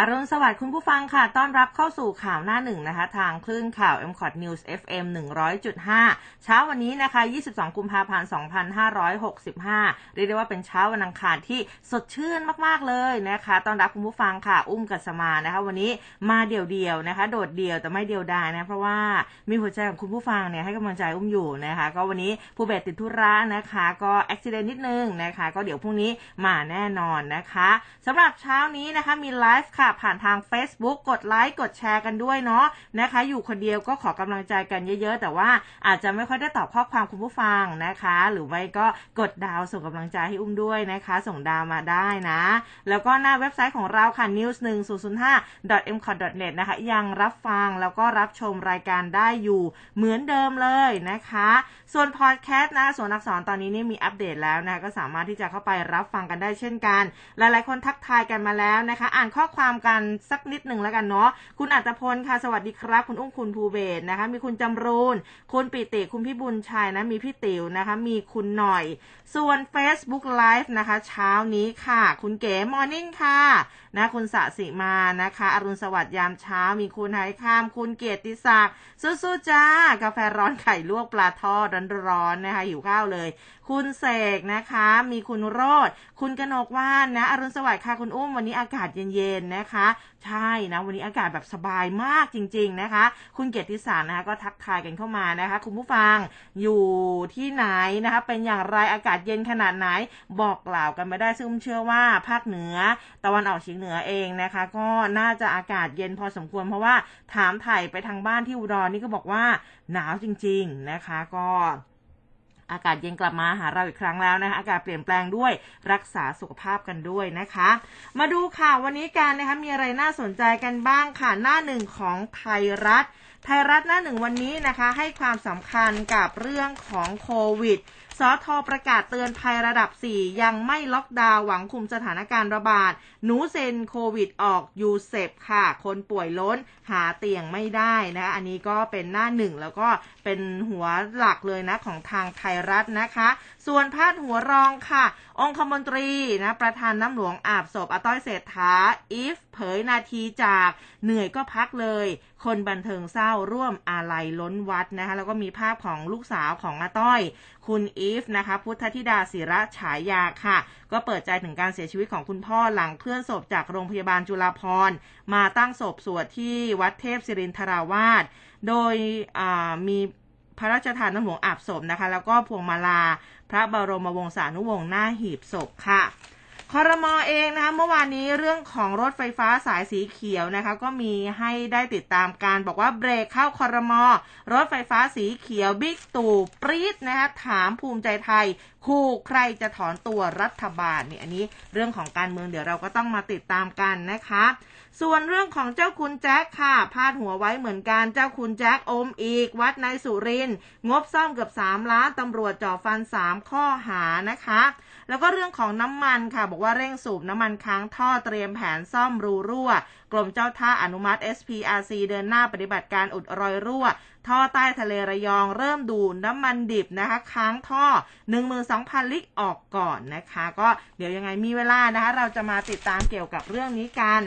อรุณสวัสดิ์คุณผู้ฟังค่ะ ต้อนรับเข้าสู่ข่าวหน้าหนึ่งนะคะ ทางคลื่นข่าว m c o t News FM 100.5 เช้าวันนี้นะคะ 22 กุมภาพันธ์ 2565 เรียกได้ว่าเป็นเช้าวันอังคารที่สดชื่นมาก ๆ เลยนะคะ ต้อนรับคุณผู้ฟังค่ะ อุ้มกัสมานะคะ วันนี้มาเดี่ยวๆนะคะ โดดเดี่ยวแต่ไม่เดียวดายนะ เพราะว่ามีหัวใจของคุณผู้ฟังเนี่ยให้กำลังใจอุ้มอยู่นะคะ ก็วันนี้พี่เบสติดธุระนะคะ ก็อุบัติเหตุนิดนึงนะคะ ก็เดี๋ยวพรุ่งนี้มาแน่นอนนะคะสำหรับเช้านี้นะคะมีไลฟ์ค่ะผ่านทาง Facebook กดไลค์กดแชร์กันด้วยเนาะนะคะ อยู่คนเดียวก็ขอกำลังใจกันเยอะๆ แต่ว่าอาจจะไม่ค่อยได้ตอบข้อความคุณผู้ฟังนะคะ หรือไม่ก็กดดาวส่งกำลังใจให้อุ้มด้วยนะคะ ส่งดาวมาได้นะ แล้วก็หน้าเว็บไซต์ของเราค่ะ news 1 0 0 5 m c o t net นะคะ ยังรับฟังแล้วก็รับชมรายการได้อยู่เหมือนเดิมเลยนะคะ ส่วนพอดแคสต์นะส่วนอักษรตอนนี้นี่มีอัปเดตแล้วนะคะก็สามารถที่จะเข้าไปรับฟังกันได้เช่นกัน หลายๆ คนทักทายกันมาแล้วนะคะ อ่านข้อความกันสักนิดหนึ่งแล้วกันเนาะคุณอัตพลค่ะสวัสดีครับ คุณอุ้งคุณภูเบศนะคะ มีคุณจำรูนคุณปิติคุณพี่บุญชัยนะมีพี่ติ๋วนะคะ มีคุณหน่อย ส่วน Facebook Live นะคะ เช้านี้ค่ะ คุณเก๋มอร์นิ่งค่ะนะคุณสะสิมานะคะ อรุณสวัสดิ์ยามเช้า มีคุณไหข้าม คุณเกียรติศักดิ์สู้ๆจ้ากาแฟร้อนไข่ลวกปลาทอดร้อนๆนะคะหิวข้าวเลย คุณเสกนะคะ มีคุณโรดคุณกนกว่านนะอรุณสวัสดิ์ค่ะคุณอุ้มวันนี้อากาศเย็นๆนะคะ ใช่นะวันนี้อากาศแบบสบายมากจริง ๆนะคะ คุณเกียรติสารนะคะก็ทักทายกันเข้ามานะคะ คุณผู้ฟังอยู่ที่ไหนนะคะ เป็นอย่างไรอากาศเย็นขนาดไหนบอกกล่าวกันมาได้ซึ่งเชื่อว่าภาคเหนือ ตะวันออกเฉียงเหนือเองนะคะ ก็น่าจะอากาศเย็นพอสมควรเพราะว่าถามไถ่ไปทางบ้านที่อุดรนี่ก็บอกว่าหนาวจริง ๆนะคะ ก็ อากาศเย็นกลับมาหาเราอีกครั้งแล้วนะคะอากาศเปลี่ยนแปลงด้วยรักษาสุขภาพกันด้วยนะคะ มาดูค่ะววันนี้กันนะคะมีอะไรน่าสนใจกันบ้างค่ะหน้าหนึ่งของไทยรัฐ ไทยรัฐหน้าหนึ่งวันนี้นะคะให้ความสำคัญกับเรื่องของโควิด สธ.ประกาศเตือนภัยระดับ 4 ยังไม่ล็อกดาวน์หวังคุมสถานการณ์ระบาด หนูเซ็นโควิดออก UCEP ค่ะ คนป่วยล้นหาเตียงไม่ได้นะคะอันนี้ก็เป็นหน้าหนึ่งแล้วก็เป็นหัวหลักเลยนะของทางไทยรัฐนะคะ ส่วนพาดหัวรองค่ะ องคมนตรีนะประธานน้ำหลวงอาบศพอาต้อยเศรษฐาอีฟเผยนาทีจากเหนื่อยก็พักเลย คนบันเทิงเศร้าร่วมอาลัยล้นวัดนะคะแล้วก็มีภาพของลูกสาวของอาต้อย คุณอีฟนะคะ พุทธธิดาศิระฉายาค่ะ ก็เปิดใจถึงการเสียชีวิตของคุณพ่อหลังเคลื่อนศพจากโรงพยาบาลจุฬาภรณ์มาตั้งศพสวดที่วัดเทพศิรินทราวาสโดยมีพระราชทานน้ำหลวงอาบศพนะคะ แล้วก็พวงมาลา พระบรมวงศานุวงศ์หน้าหีบศพค่ะ คอรมอเองนะคะเมื่อวานนี้เรื่องของรถไฟฟ้าสายสีเขียวนะคะ ก็มีให้ได้ติดตามการบอกว่าเบรกเข้าคอรมอรถไฟฟ้าสีเขียวบิ๊กตู่ปรี๊ดนะคะถามภูมิใจไทย คู่ใครจะถอนตัวรัฐบาลนี่อันนี้เรื่องของการเมืองเดี๋ยวเราก็ต้องมาติดตามกันนะคะ ส่วนเรื่องของเจ้าคุณแจ็คค่ะพาดหัวไว้เหมือนกันเจ้าคุณแจ็คอมอีก วัดในสุรินงบซ่อมเกือบ 3 ล้านตำรวจจ่อฟัน 3 ข้อหานะคะ แล้วก็เรื่องของน้ำมันค่ะ บอกว่าเร่งสูบน้ำมันค้างท่อเตรียมแผนซ่อมรูรั่ว กรมเจ้าท่าอนุมัติ SPRC เดินหน้าปฏิบัติการอุดรอยรั่ว ท่อใต้ทะเลระยองเริ่มดูน้ำมันดิบนะคะ ค้างท่อ 12,000 ลิตรออกก่อนนะคะ ก็เดี๋ยวยังไงมีเวลานะคะ เราจะมาติดตามเกี่ยวกับเรื่องนี้กัน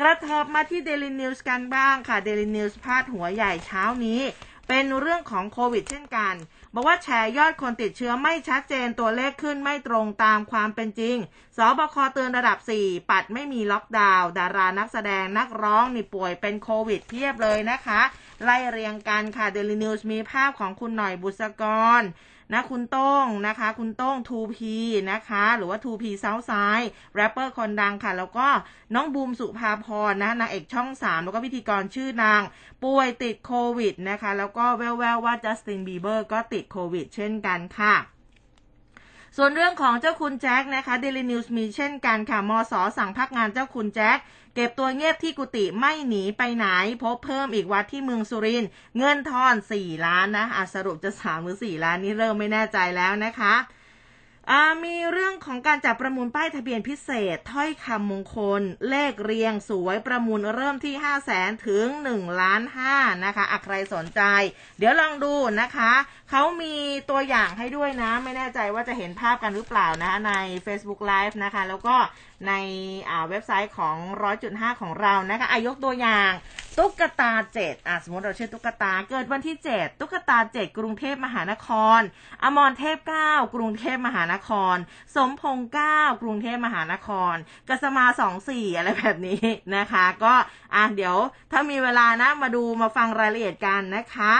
กระเทิบมาที่ Daily News กันบ้างค่ะ Daily News พาดหัวใหญ่เช้านี้ เป็นเรื่องของโควิดเช่นกัน บอกว่าแชร์ยอดคนติดเชื้อไม่ชัดเจนตัวเลขขึ้นไม่ตรงตามความเป็นจริง ศบค.เตือนระดับ 4 ปัดไม่มีล็อกดาวน์ดารานักแสดงนักร้องนี่ป่วยเป็นโควิดเพียบเลยนะคะ ไล่เรียงกันค่ะเดลินิวส์มีภาพของคุณหน่อยบุษกร นะคุณโต้งนะคะ คุณโต้ง 2P นะคะ หรือว่า 2P เซาท์ไซด์แรปเปอร์คนดังค่ะ แล้วก็น้องบูมสุภาพรนะนางเอกช่อง 3 แล้วก็พิธีกรชื่อนาง ป่วยติดโควิดนะคะ แล้วก็แว่วๆว่าจัสตินบีเบอร์ก็ติดโควิด เช่นกันค่ะ ส่วนเรื่องของเจ้าคุณแจ็คนะคะเดลินิวส์มีเช่นกันค่ะมส.สั่งพักงานเจ้าคุณแจ็คเก็บตัวเงียบที่กุฏิไม่หนีไปไหน พบเพิ่มอีกวัดที่เมืองสุรินเงินทอน4ล้านนะะสรุปจะ3หรือ4ล้านนี่เริ่มไม่แน่ใจแล้วนะคะมีเรื่องของการจับประมูลป้ายทะเบียนพิเศษ ถ้อยคำมงคล เลขเรียงสวยประมูลเริ่มที่ 5 0 0แสนถึง1ล้าน5นะคะอะใครสนใจ เดี๋ยวลองดูนะคะ เขามีตัวอย่างให้ด้วยนะ ไม่แน่ใจว่าจะเห็นภาพกันหรือเปล่านะใน Facebook Live นะคะ แล้วก็ในเว็บไซต์ของ 100.5 ของเรานะคะอายกตัวอย่างตุ๊กตาเจ็ดอะสมมติเราชื่อตุ๊กตาเกิดวันที่ 7 ตุ๊กตาเจ็ดกรุงเทพมหานคร อมรเทพ 9 กรุงเทพมหานคร สมพงษ์9กรุงเทพมหานครกสมา24 อะไรแบบนี้นะคะ ก็อะเดี๋ยวถ้ามีเวลานะมาดูมาฟังรายละเอียดกันนะคะ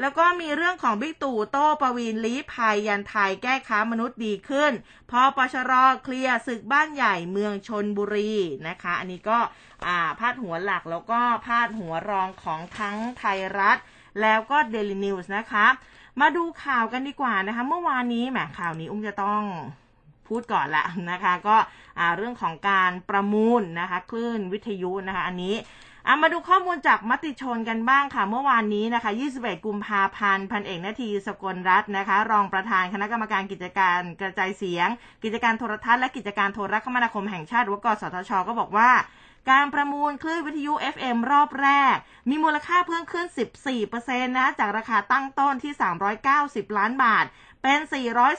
แล้วก็มีเรื่องของบิ๊กตู่โต้ปวีนลีภัยยันไทยแก้ค้ามนุษย์ดีขึ้น พอปชรเคลียร์ศึกบ้านใหญ่เมืองชนบุรีนะคะ อันนี้ก็อ่าพาดหัวหลักแล้วก็พาดหัวรองของทั้งไทยรัฐ แล้วก็เดลินิวส์นะคะ มาดูข่าวกันดีกว่านะคะ เมื่อวานนี้แหมข่าวนี้อุ้มจะต้องพูดก่อนละนะคะ ก็เรื่องของการประมูลนะคะ คลื่นวิทยุนะคะ อันนี้ อามาดูข้อมูลจากมติชนกันบ้างค่ะ เมื่อวานนี้นะคะ 21 กุมภาพันธ์พันเอกนาทีสกลรัตน์นะคะ รองประธานคณะกรรมการกิจการกระจายเสียง กิจการโทรทัศน์และกิจการโทรคมนาคมแห่งชาติหรือว่ากสทช ก็บอกว่า การประมูลคลื่นวิทยุ FM รอบแรก มีมูลค่าเพิ่มขึ้น 14%นะ จากราคาตั้งต้นที่ 390 ล้านบาท เป็น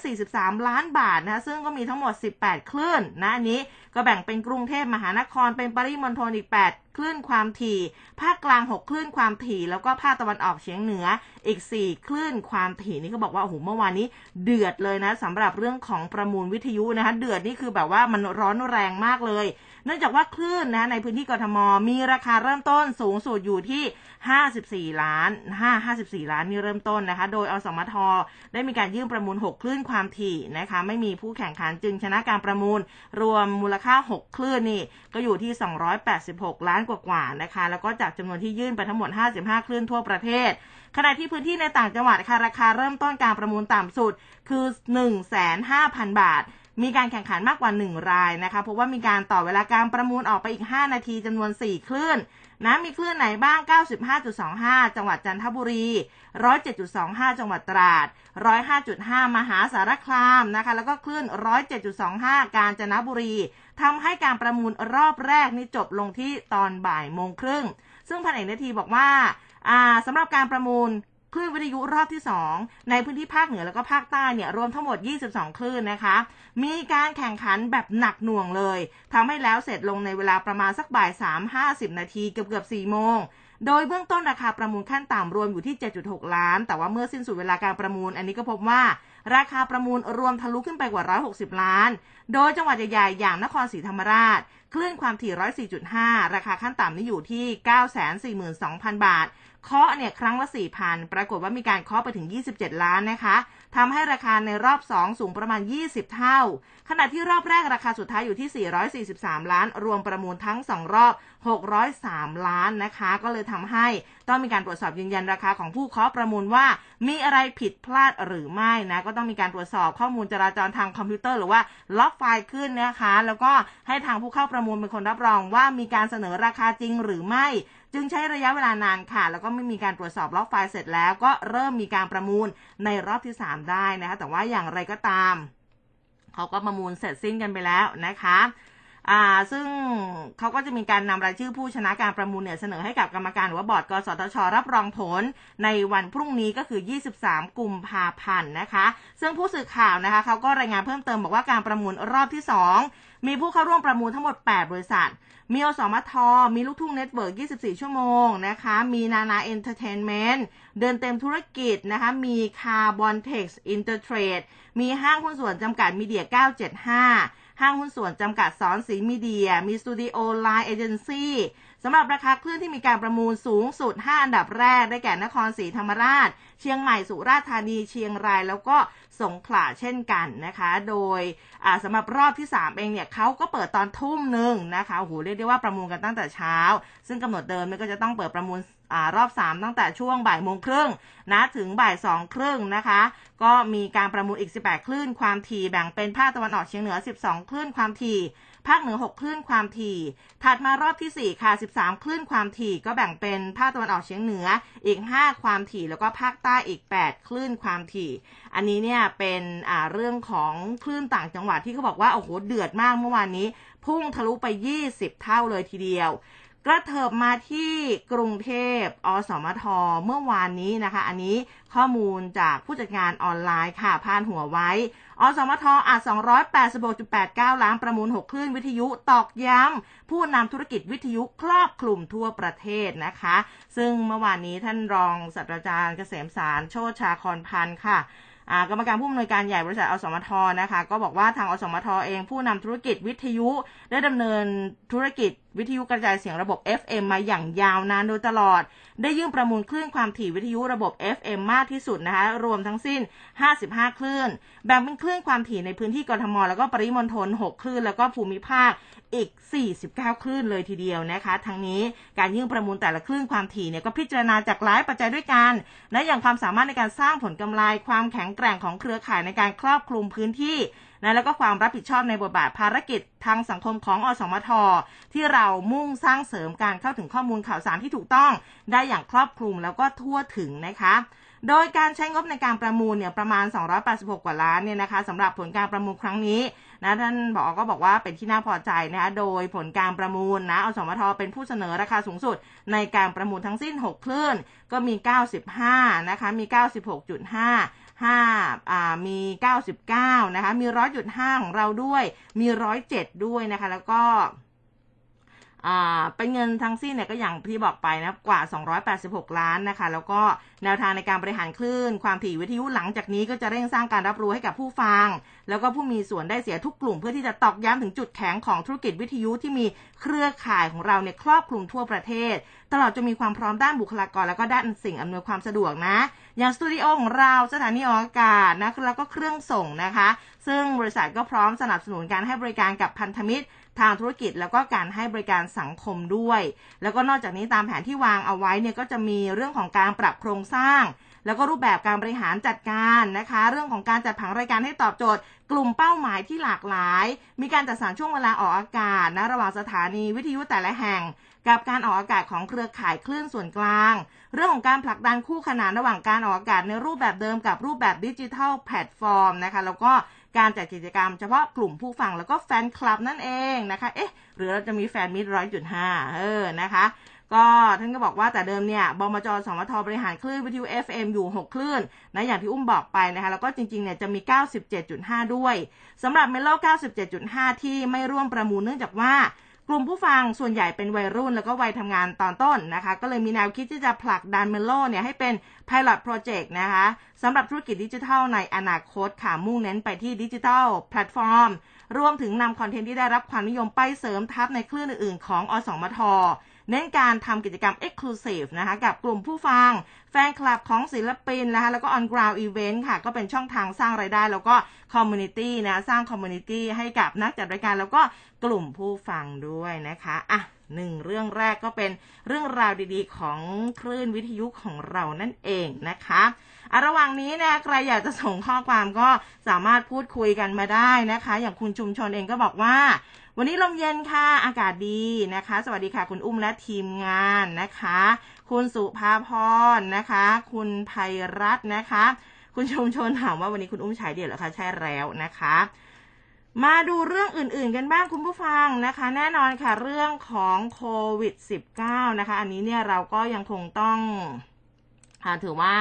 443 ล้านบาทนะซึ่งก็มีทั้งหมด 18 คลื่นนะอันนี้ก็แบ่งเป็นกรุงเทพมหานครเป็นปริมณฑลอีก 8 คลื่นความถี่ ภาคกลาง 6 คลื่นความถี่ แล้วก็ภาคตะวันออกเฉียงเหนืออีก 4 คลื่นความถี่นี่เขาบอกว่าโอ้โหเมื่อวานนี้เดือดเลยนะสำหรับเรื่องของประมูลวิทยุนะคะเดือดนี่คือแบบว่ามันร้อนแรงมากเลย เนื่องจากว่าคลื่นนะในพื้นที่กรทมมีราคาเริ่มต้นสูงสุดอยู่ที่ 54 ล้าน 5 54 ล้านนี่เริ่มต้นนะคะ โดยอสมท ได้มีการยื่นประมูล 6 คลื่นความถี่นะคะ ไม่มีผู้แข่งขันจึงชนะการประมูล รวมมูลค่า 6 คลื่นนี่ ก็อยู่ที่ 286 ล้านกว่าๆนะคะ แล้วก็จากจำนวนที่ยื่นไปทั้งหมด 55 คลื่นทั่วประเทศ ขณะที่พื้นที่ในต่างจังหวัดค่ะราคาเริ่มต้นการประมูลต่ำสุดคือ 1,500,000บาท มีการแข่งขันมากกว่า 1 รายนะคะเพราะว่ามีการต่อเวลาการประมูลออกไปอีก 5 นาทีจำนวน 4 คลื่นนะมีคลื่นไหนบ้าง 95.25 จังหวัดจันทบุรี 107.25 จังหวัดตราด 105.5 มหาสารคามนะคะ แล้วก็คลื่น 107.25 กาญจนบุรีทำให้การประมูลรอบแรกนี่จบลงที่ตอนบ่ายโมงครึ่ง ซึ่งพันเอกนาทีบอกว่าสำหรับการประมูล คลื่นวิทยุรอบที่ 2 ในพื้นที่ภาคเหนือแล้วก็ภาคใต้เนี่ยรวมทั้งหมด 22 คลื่นนะคะ มีการแข่งขันแบบหนักหน่วงเลยทำให้แล้วเสร็จลงในเวลาประมาณสักบ่าย 3 50 นาทีเกือบเกือบ4โมงโดยเบื้องต้นราคาประมูลขั้นต่ำรวมอยู่ที่ 7.6 ล้าน แต่ว่าเมื่อสิ้นสุดเวลาการประมูล อันนี้ก็พบว่า ราคาประมูลรวมทะลุขึ้นไปกว่า 160 ล้าน โดยจังหวัดใหญ่ๆ อย่างนครศรีธรรมราช คลื่นความถี่ 104.5 ราคาขั้นต่ำนี่อยู่ที่ 942,000 บาท เคาะเนี่ยครั้งละ 4,000 ปรากฏว่ามีการเคาะไปถึง 27 ล้านนะคะทำให้ราคาในรอบ 2 สูงประมาณ 20 เท่า ขณะที่รอบแรกราคาสุดท้ายอยู่ที่ 443 ล้าน รวมประมูลทั้ง 2 รอบ 603 ล้านนะคะ ก็เลยทำให้ต้องมีการตรวจสอบยืนยันราคาของผู้เคาะประมูลว่ามีอะไรผิดพลาดหรือไม่นะ ก็ต้องมีการตรวจสอบข้อมูลจราจรทางคอมพิวเตอร์หรือว่าล็อกไฟล์ขึ้นนะคะ แล้วก็ให้ทางผู้เข้าประมูลเป็นคนรับรองว่ามีการเสนอราคาจริงหรือไม่ จึงใช้ระยะเวลานานค่ะ แล้วก็ไม่มีการตรวจสอบล็อกไฟล์เสร็จแล้ว ก็เริ่มมีการประมูลในรอบที่ 3 ได้นะคะแต่ว่าอย่างไรก็ตามเขาก็ประมูลเสร็จสิ้นกันไปแล้วนะคะอ่าซึ่งเขาก็จะมีการนำรายชื่อผู้ชนะการประมูลเนี่ยเสนอให้กับกรรมการหรือว่าบอร์ดกสทช รับรองผล ในวันพรุ่งนี้ก็คือ 23 กุมภาพันธ์นะคะ ซึ่งผู้สื่อข่าวนะคะเขาก็รายงานเพิ่มเติมบอกว่าการประมูลรอบที่ 2 มีผู้เข้าร่วมประมูลทั้งหมด 8 บริษัท มีอสมท มีลูกทุ่งเน็ตเวิร์ก24 ชั่วโมงนะคะ มีนานาเอนเตอร์เทนเมนต์เดินเต็มธุรกิจนะคะ มีคาร์บอนเท็กซ์อินเตอร์เทรด มีห้างหุ้นส่วนจำกัดมีเดีย 975 ห้างหุ้นส่วนจำกัดสอนสีมีเดีย มีสตูดิโอไลน์เอเจนซี่สำหรับราคาคลื่นที่มีการประมูลสูงสุด 5 อันดับแรก ได้แก่นครศรีธรรมราช เชียงใหม่ สุราษฎร์ธานี เชียงราย แล้วก็ สงขลาเช่นกันนะคะ โดยสำหรับรอบที่ 3 เองเนี่ยเขาก็เปิดตอนทุ่มหนึ่งนะคะโหเรียกได้ว่าประมูลกันตั้งแต่เช้า ซึ่งกำหนดเดิมก็จะต้องเปิดประมูลอรอบ 3 ตั้งแต่ช่วงบ่ายโมงครึ่งนะถึงบ่ายสองครึ่งนะคะ ก็มีการประมูลอีก 18 คลื่นความถี่แบ่งเป็นภาคตะวันออกเฉียงเหนือ 12 คลื่นความถี่ ภาคเหนือ 6 คลื่นความถี่ ถัดมารอบที่ 4 ค่ะ 13 คลื่นความถี่ก็แบ่งเป็นภาคตะวันออกเฉียงเหนืออีก 5 ความถี่แล้วก็ภาคใต้อีก 8 คลื่นความถี่ อันนี้เนี่ยเป็นเรื่องของคลื่นต่างจังหวัดที่เขาบอกว่าโอ้โหเดือดมากเมื่อวานนี้ พุ่งทะลุไป 20 เท่าเลยทีเดียวกระเถิบมาที่กรุงเทพอสมท เมื่อวานนี้นะคะ อันนี้ข้อมูลจากผู้จัดงานออนไลน์ค่ะพานหัวไว้ อสมทอัด286.89 ล้านประมูล 6 คลื่นวิทยุตอกย้ำผู้นำธุรกิจวิทยุครอบคลุมทั่วประเทศนะคะ ซึ่งเมื่อวานนี้ท่านรองศาสตราจารย์เกษมสารโชชาคอนพันธ์ค่ะ กรรมการผู้อำนวยการใหญ่บริษัทอสมทนะคะ ก็บอกว่าทางอสมทเองผู้นำธุรกิจวิทยุได้ดำเนินธุรกิจวิทยุกระจายเสียงระบบ FM มาอย่างยาวนานโดยตลอด ได้ยื่นประมูลคลื่นความถี่วิทยุระบบ FM มากที่สุดนะคะรวมทั้งสิ้น 55 คลื่น แบ่งเป็นคลื่นความถี่ในพื้นที่กรทม แล้วก็ปริมณฑล 6 คลื่น แล้วก็ภูมิภาค อีก 49 คลื่นเลยทีเดียวนะคะ ทั้งนี้การยื่นประมูลแต่ละคลื่นความถี่เนี่ยก็พิจารณาจากหลายปัจจัยด้วยกันและอย่างความสามารถในการสร้างผลกำไรความแข็งแกร่งของเครือข่ายในการครอบคลุมพื้นที่นะแล้วก็ความรับผิดชอบในบทบาทภารกิจทางสังคมของอสมท ที่เรามุ่งสร้างเสริมการเข้าถึงข้อมูลข่าวสารที่ถูกต้อง ได้อย่างครอบคลุมแล้วก็ทั่วถึงนะคะ โดยการใช้งบในการประมูลเนี่ยประมาณ 286 กว่าล้านเนี่ยนะคะสำหรับผลการประมูลครั้งนี้นะท่านบอกก็บอกว่าเป็นที่น่าพอใจนะคะโดยผลการประมูลนะอสมทเป็นผู้เสนอราคาสูงสุด ในการประมูลทั้งสิ้น 6 คลื่น ก็มี 95 นะคะ มี 96.5 5อ่ามี 99 นะคะ มี 100.5 ของเราด้วย มี 107 ด้วยนะคะ แล้วก็ เป็นเงินทั้งสิ้นเนี่ยก็อย่างที่บอกไปนะกว่า 286 ล้านนะคะ แล้วก็แนวทางในการบริหารคลื่น ความถี่วิทยุหลังจากนี้ก็จะเร่งสร้างการรับรู้ให้กับผู้ฟัง แล้วก็ผู้มีส่วนได้เสียทุกกลุ่ม เพื่อที่จะตอกย้ำถึงจุดแข็งของธุรกิจวิทยุที่มีเครือข่ายของเราเนี่ยครอบคลุมทั่วประเทศ ตลอดจะมีความพร้อมด้านบุคลากร แล้วก็ด้านสิ่งอำนวยความสะดวกนะ อย่างสตูดิโอของเราสถานีออกอากาศนะแล้วก็เครื่องส่งนะคะ ซึ่งบริษัทก็พร้อมสนับสนุนการให้บริการกับพันธมิตร ทางธุรกิจแล้วก็การให้บริการสังคมด้วย แล้วก็นอกจากนี้ตามแผนที่วางเอาไว้เนี่ยก็จะมีเรื่องของการปรับโครงสร้าง แล้วก็รูปแบบการบริหารจัดการนะคะ เรื่องของการจัดผังรายการให้ตอบโจทย์ กลุ่มเป้าหมายที่หลากหลาย มีการจัดสรรช่วงเวลาออกอากาศนะระหว่างสถานีวิทยุแต่ละแห่งกับการออกอากาศของเครือข่ายคลื่นส่วนกลาง เรื่องของการผลักดันคู่ขนานระหว่างการออกอากาศในรูปแบบเดิมกับรูปแบบดิจิทัลแพลตฟอร์มนะคะ แล้วก็ การจัดกิจกรรมเฉพาะกลุ่มผู้ฟังแล้วก็แฟนคลับนั่นเองนะคะ เอ๊ะ หรือเราจะมี fan meet ร้อยจุดห้าเออ นะคะ ก็ท่านก็บอกว่าแต่เดิมเนี่ย บมจ.อสมทบริหารคลื่นวิทยุ FM อยู่ 6 คลื่นนะอย่างที่อุ้มบอกไปนะคะ แล้วก็จริงๆเนี่ยจะมี 97.5 ด้วยสำหรับ Mellow 97.5 ที่ไม่ร่วมประมูลเนื่องจากว่า กลุ่มผู้ฟังส่วนใหญ่เป็นวัยรุ่นแล้วก็วัยทำงานตอนต้นนะคะ ก็เลยมีแนวคิดที่จะผลักดัน Mellow เนี่ยให้เป็น Pilot Project นะคะสำหรับธุรกิจดิจิทัลในอนาคตค่ะมุ่งเน้นไปที่ดิจิทัลแพลตฟอร์มรวมถึงนำคอนเทนต์ที่ได้รับความนิยมไปเสริมทับในคลื่นอื่นๆของอสมท เน้นการทำกิจกรรม Exclusive นะคะกับกลุ่มผู้ฟัง แฟนคลับของศิลปินนะคะแล้วก็ on ground event ค่ะ ก็เป็นช่องทางสร้างไรายได้ แล้วก็ community นะ สร้าง community ให้กับนักจัดรายการแล้วก็กลุ่มผู้ฟังด้วยนะคะอะ หนึ่งเรื่องแรกก็เป็นเรื่องราวดีๆ ของคลื่นวิทยุของเรานั่นเองนะคะอะระหว่างนี้นะใครอยากจะส่งข้อความก็สามารถพูดคุยกันมาได้นะคะ อย่างคุณชุมชนเองก็บอกว่า วันนี้ลมเย็นค่ะอากาศดีนะคะ สวัสดีค่ะ คุณอุ้มและทีมงานนะคะ คุณสุภาพรนะคะ คุณภัยรัตน์นะคะ คุณชุมชนถามว่าวันนี้คุณอุ้มฉายเดี่ยวเหรอคะใช่แล้วนะคะ มาดูเรื่องอื่นๆกันบ้างคุณผู้ฟังนะคะ แน่นอนค่ะเรื่องของโควิด -19 นะคะ อันนี้เนี่ยเราก็ยังคงต้องถือว่า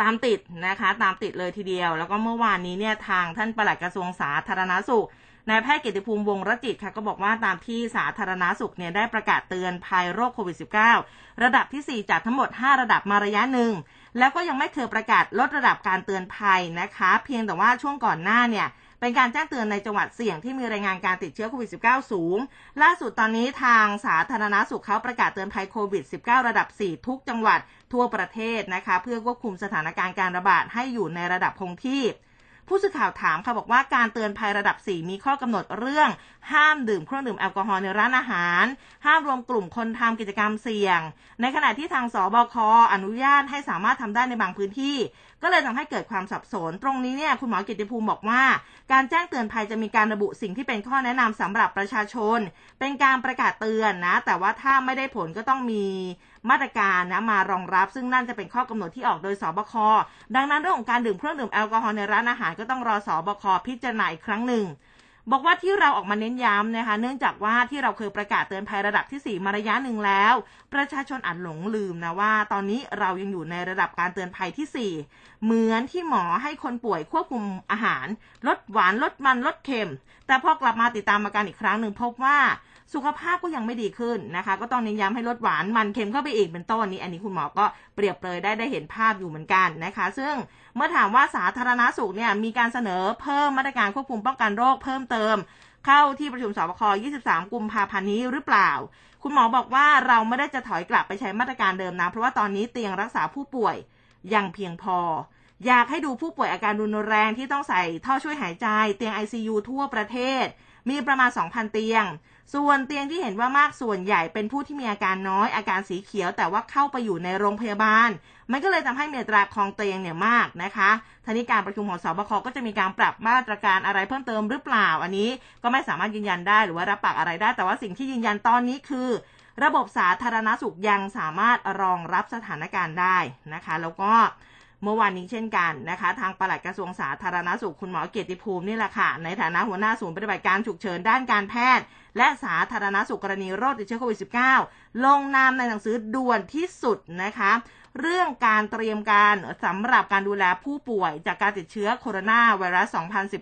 ตามติดนะคะ ตามติดเลยทีเดียว แล้วก็เมื่อวานนี้เนี่ยทางท่านปลัดกระทรวงสาธารณสุขนายแพทย์กิติภูมิวงรจิตค่ะก็บอกว่าตามที่สาธารณาสุขเนี่ยได้ประกาศเตือนภัยโรคโควิด -19 ระดับที่ 4 จากทั้งหมด 5 ระดับมาระยะหนึ่ง แล้วก็ยังไม่เคยประกาศลดระดับการเตือนภัยนะคะ เพียงแต่ว่าช่วงก่อนหน้าเนี่ย เป็นการแจ้งเตือนในจังหวัดเสี่ยงที่มีรายงานการติดเชื้อโควิด -19 สูง ล่าสุดตอนนี้ทางสาธารณาสุขเขาประกาศเตือนภัยโควิด -19 ระดับ 4 ทุกจังหวัดทั่วประเทศนะคะเพื่อควบคุมสถานการณ์การระบาดให้อยู่ในระดับคงที่ผู้สื่อข่าวถามค่ะบอกว่าการเตือนภัยระดับ 4 มีข้อกำหนดเรื่อง ห้ามดื่มเครื่องดื่มแอลกอฮอล์ในร้านอาหาร ห้ามรวมกลุ่มคนทำกิจกรรมเสี่ยง ในขณะที่ทางสบคอนุญาตให้สามารถทำได้ในบางพื้นที่ ก็เลยทำให้เกิดความสับสน ตรงนี้เนี่ยคุณหมอกิติภูมิบอกว่า การแจ้งเตือนภัยจะมีการระบุสิ่งที่เป็นข้อแนะนำสำหรับประชาชน เป็นการประกาศเตือนนะ แต่ว่าถ้าไม่ได้ผลก็ต้องมีมาตรการนะมารองรับ ซึ่งนั่นจะเป็นข้อกำหนดที่ออกโดยสบค ดังนั้นเรื่องของการดื่มเครื่องดื่มแอลกอฮอล์ในร้านอาหารก็ต้องรอสบคพิจารณาอีกครั้งหนึ่ง บอกว่าที่เราออกมาเน้นย้ำนะคะ เนื่องจากว่าที่เราเคยประกาศเตือนภัยระดับที่ 4 มาระยะหนึ่งแล้ว ประชาชนอาจหลงลืมนะว่า ตอนนี้เรายังอยู่ในระดับการเตือนภัยที่ 4 เหมือนที่หมอให้คนป่วยควบคุมอาหาร ลดหวานลดมันลดเค็ม แต่พอกลับมาติดตามอาการอีกครั้งหนึ่งพบว่า สุขภาพก็ยังไม่ดีขึ้นนะคะ ก็ต้องเน้นย้ำให้ลดหวานมันเค็มเข้าไปอีกเป็นต้นนี้ อันนี้คุณหมอก็เปรียบเปรยได้ได้เห็นภาพอยู่เหมือนกันนะคะ ซึ่งเมื่อถามว่าสาธารณาสุขเนี่ยมีการเสนอเพิ่มมาตรการควบคุมป้องกันโรคเพิ่มเติม เข้าที่ประชุมสบค 23 กุมภาพันธ์นี้หรือเปล่า คุณหมอบอกว่าเราไม่ได้จะถอยกลับไปใช้มาตรการเดิมนะเพราะว่าตอนนี้เตียงรักษาผู้ป่วยยังเพียงพออยากให้ดูผู้ป่วยอาการรุนแรงที่ต้องใส่ท่อช่วยหายใจ เตียง ICU ทั่วประเทศ มีประมาณ 2,000 เตียง ส่วนเตียงที่เห็นว่ามากส่วนใหญ่เป็นผู้ที่มีอาการน้อยอาการสีเขียว แต่ว่าเข้าไปอยู่ในโรงพยาบาล มันก็เลยทำให้มีอัตราคลองเตียงเนี่ยมากนะคะทานี้การประชุมของสบคก็จะมีการปรับมาตรการอะไรเพิ่มเติมหรือเปล่า อันนี้ก็ไม่สามารถยืนยันได้หรือว่ารับปากอะไรได้ แต่ว่าสิ่งที่ยืนยันตอนนี้คือ ระบบสาธารณสุขยังสามารถรองรับสถานการณ์ได้นะคะ แล้วก็เมื่อวานนี้เช่นกันนะคะ ทางปลัดกระทรวงสาธารณสุขคุณหมอเกียรติภูมินี่แหละค่ะในฐานะหัวหน้าศูนย์ปฏิบัติการฉุกเฉินด้านการแพทย์ และสาธารณสุขกรณีโรคติดเชื้อโควิด -19 ลงนามในหนังสือด่วนที่สุดนะคะ เรื่องการเตรียมการสำหรับการดูแลผู้ป่วยจากการติดเชื้อโคโรนาไวรัส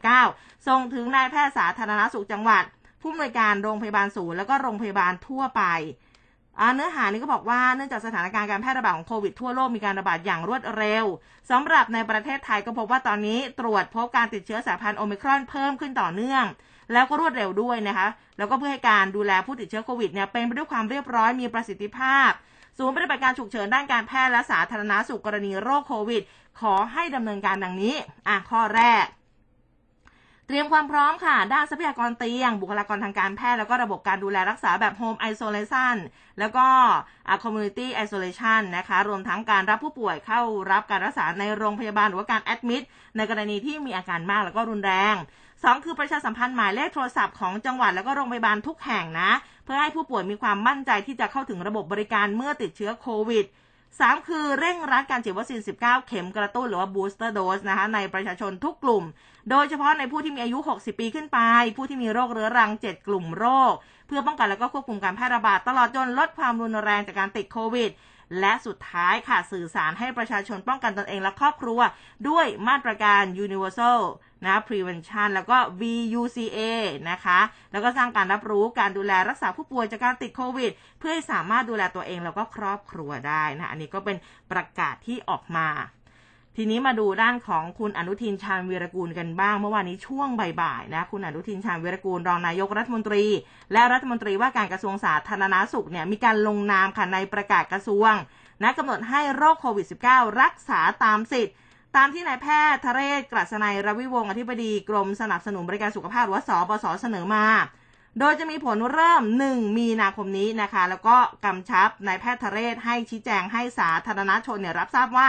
2019 ส่งถึงนายแพทย์สาธารณสุขจังหวัด ผู้อำนวยการโรงพยาบาลศูนย์แล้วก็โรงพยาบาลทั่วไปเนื้อหานี้ก็บอกว่าเนื่องจากสถานการณ์การแพร่ระบาดของโควิดทั่วโลกมีการระบาดอย่างรวดเร็วสำหรับในประเทศไทยก็พบว่าตอนนี้ตรวจพบการติดเชื้อสายพันธุ์โอมิครอนเพิ่มขึ้นต่อเนื่อง แล้วก็รวดเร็วด้วยนะคะ แล้วก็เพื่อให้การดูแลผู้ติดเชื้อโควิดเนี่ยเป็นไปด้วยความเรียบร้อยมีประสิทธิภาพศูนย์ปฏิบัติการฉุกเฉินด้านการแพทย์และสาธารณาสุขกรณีโรคโควิด ขอให้ดำเนินการดังนี้ อะ ข้อแรก เตรียมความพร้อมค่ะ ด้านทรัพยากรเตียง บุคลากรทางการแพทย์ แล้วก็ระบบการดูแลรักษาแบบ Home Isolation แล้วก็ Community Isolation นะคะ รวมทั้งการรับผู้ป่วยเข้ารับการรักษาในโรงพยาบาลหรือว่าการแอดมิดในกรณีที่มีอาการมากแล้วก็รุนแรง 2 คือประชาสัมพันธ์หมายเลขโทรศัพท์ของจังหวัดแล้วก็โรงพยาบาลทุกแห่งนะ เพื่อให้ผู้ป่วยมีความมั่นใจที่จะเข้าถึงระบบบริการเมื่อติดเชื้อโควิด 3 คือเร่งรัดการฉีดวัคซีน 19 เข็มกระตุ้นหรือว่า booster dose นะคะในประชาชนทุกกลุ่ม โดยเฉพาะในผู้ที่มีอายุ 60 ปีขึ้นไป ผู้ที่มีโรคเรื้อรัง 7 กลุ่มโรค เพื่อป้องกันและก็ควบคุมการแพร่ระบาดตลอดจนลดความรุนแรงจากการติดโควิดและสุดท้ายค่ะสื่อสารให้ประชาชนป้องกันตนเองและครอบครัว ด้วยมาตรการ universal นะ prevention แล้วก็ VUCA นะคะ แล้วก็สร้างการรับรู้การดูแลรักษาผู้ป่วยจากการติดโควิด เพื่อให้สามารถดูแลตัวเองแล้วก็ครอบครัวได้นะ อันนี้ก็เป็นประกาศที่ออกมาทีนี้มาดูด้านของคุณอนุทินชาญวีรกูลกันบ้าง เมื่อวานนี้ช่วงบ่ายๆนะคุณอนุทินชาญวีรกูลรองนายกรัฐมนตรี และรัฐมนตรีว่าการกระทรวงสาธารณาสุขเนี่ยมีการลงนามค่ะในประกาศกระทรวงนะกำหนดให้โรคโควิด -19 รักษาตามสิทธิ์ ตามที่นายแพทย์ธเรศกรัษนัยรวิวงค์อธิบดีกรมสนับสนุนบริการสุขภาพหรือว่าสบสเสนอมา โดยจะมีผลเริ่ม 1 มีนาคมนี้นะคะ แล้วก็กำชับนายแพทย์ธเรศให้ชี้แจงให้สาธารณชนเนี่ยรับทราบว่า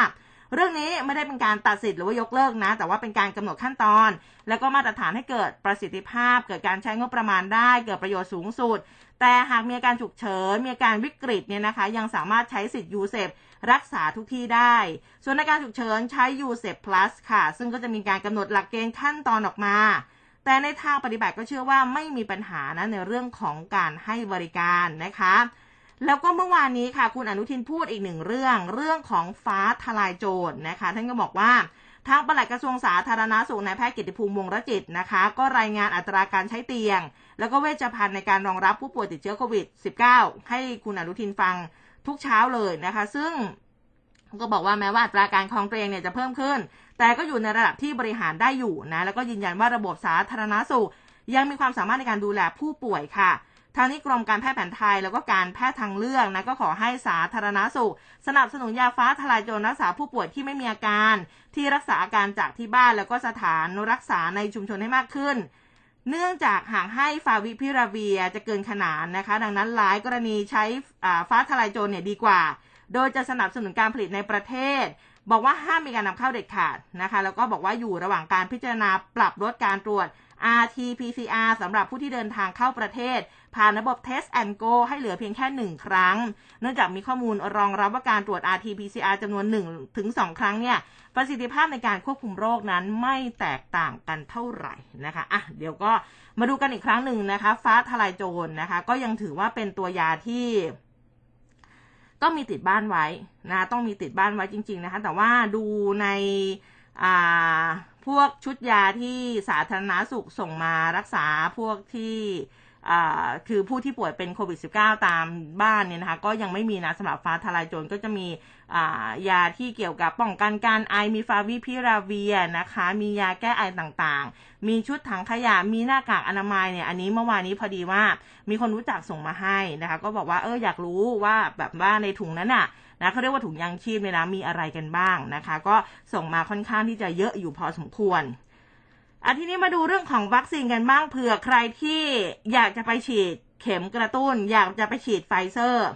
เรื่องนี้ไม่ได้เป็นการตัดสิทธิ์หรือว่ายกเลิกนะ แต่ว่าเป็นการกำหนดขั้นตอน แล้วก็มาตรฐานให้เกิดประสิทธิภาพ เกิดการใช้งบประมาณได้ เกิดประโยชน์สูงสุด แต่หากมีอาการฉุกเฉิน มีอาการวิกฤตเนี่ยนะคะ ยังสามารถใช้สิทธิ์ UCEPรักษาทุกที่ได้ ส่วนในการฉุกเฉินใช้ u s e p Plus ค่ะ ซึ่งก็จะมีการกำหนดหลักเกณฑ์ขั้นตอนออกมา แต่ในทางปฏิบัติก็เชื่อว่าไม่มีปัญหานะในเรื่องของการให้บริการนะคะ แล้วก็เมื่อวานนี้ค่ะ คุณอนุทินพูดอีกหนึ่งเรื่อง เรื่องของฟ้าทลายโจรนะคะ ท่านก็บอกว่าทางปลัดกระทรวงสาธารณาสุขนายแพทย์กิติภูมิวงรจิตนะคะ ก็รายงานอัตราการใช้เตียง แล้วก็เวชภัณฑ์ในการรองรับผู้ป่วยติดเชื้อโควิด -19 ให้คุณอนุทินฟังทุกเช้าเลยนะคะ ซึ่งก็บอกว่าแม้ว่าอัตราการคลองเตียงเนี่ยจะเพิ่มขึ้น แต่ก็อยู่ในระดับที่บริหารได้อยู่นะ แล้วก็ยืนยันว่าระบบสาธารณาสุขยังมีความสามารถในการดูแลผู้ป่วยค่ะ ทางนี้กรมการแพทย์แผนไทยแล้วก็การแพทย์ทางเลือกนะก็ขอให้สาธารณสุข สนับสนุนยาฟ้าทลายโจรรักษาผู้ป่วยที่ไม่มีอาการ ที่รักษาอาการจากที่บ้านแล้วก็สถานรักษาในชุมชนให้มากขึ้น เนื่องจากหากให้ฟาวิพิราเวียจะเกินขนาดนะคะ ดังนั้นหลายกรณีใช้ฟ้าทลายโจรเนี่ยดีกว่า โดยจะสนับสนุนการผลิตในประเทศบอกว่าห้ามมีการนำเข้าเด็ดขาดนะคะ แล้วก็บอกว่าอยู่ระหว่างการพิจารณาปรับลดการตรวจ RT-PCR สำหรับผู้ที่เดินทางเข้าประเทศ ผ่านระบบ Test and Go ให้เหลือเพียงแค่ 1 ครั้ง เนื่องจากมีข้อมูลรองรับว่าการตรวจ RT-PCR จำนวน 1 ถึง 2 ครั้งเนี่ย ประสิทธิภาพในการควบคุมโรคนั้นไม่แตกต่างกันเท่าไหร่นะคะอะเดี๋ยวก็มาดูกันอีกครั้งหนึ่งนะคะ ฟ้าทลายโจรนะคะ ก็ยังถือว่าเป็นตัวยาที่ต้องมีติดบ้านไว้นะ ต้องมีติดบ้านไว้จริง ๆนะคะ แต่ว่าดูในอ่า พวกชุดยาที่สาธารณาสุขส่งมารักษาพวกที่คือผู้ที่ป่วยเป็นโควิด -19 ตามบ้านเนี่ยนะคะ ก็ยังไม่มีนะสำหรับฟ้าทลายโจรก็จะมียาที่เกี่ยวกับป้องกันการไอมีฟาวิพิราเวียร์นะคะ มียาแก้ไอต่างๆ มีชุดถังขยะมีหน้ากากอนามัยเนี่ยอันนี้เมื่อวานนี้พอดีว่ามีคนรู้จักส่งมาให้นะคะ ก็บอกว่าเอออยากรู้ว่าแบบว่าในถุงนั้นอะ นะเขาเรียกว่าถุงยังชีพเนี่ยนะมีอะไรกันบ้างนะคะ ก็ส่งมาค่อนข้างที่จะเยอะอยู่พอสมควรอันทีนี้มาดูเรื่องของวัคซีนกันบ้างเผื่อใครที่อยากจะไปฉีดเข็มกระตุ้น อยากจะไปฉีดไฟเซอร์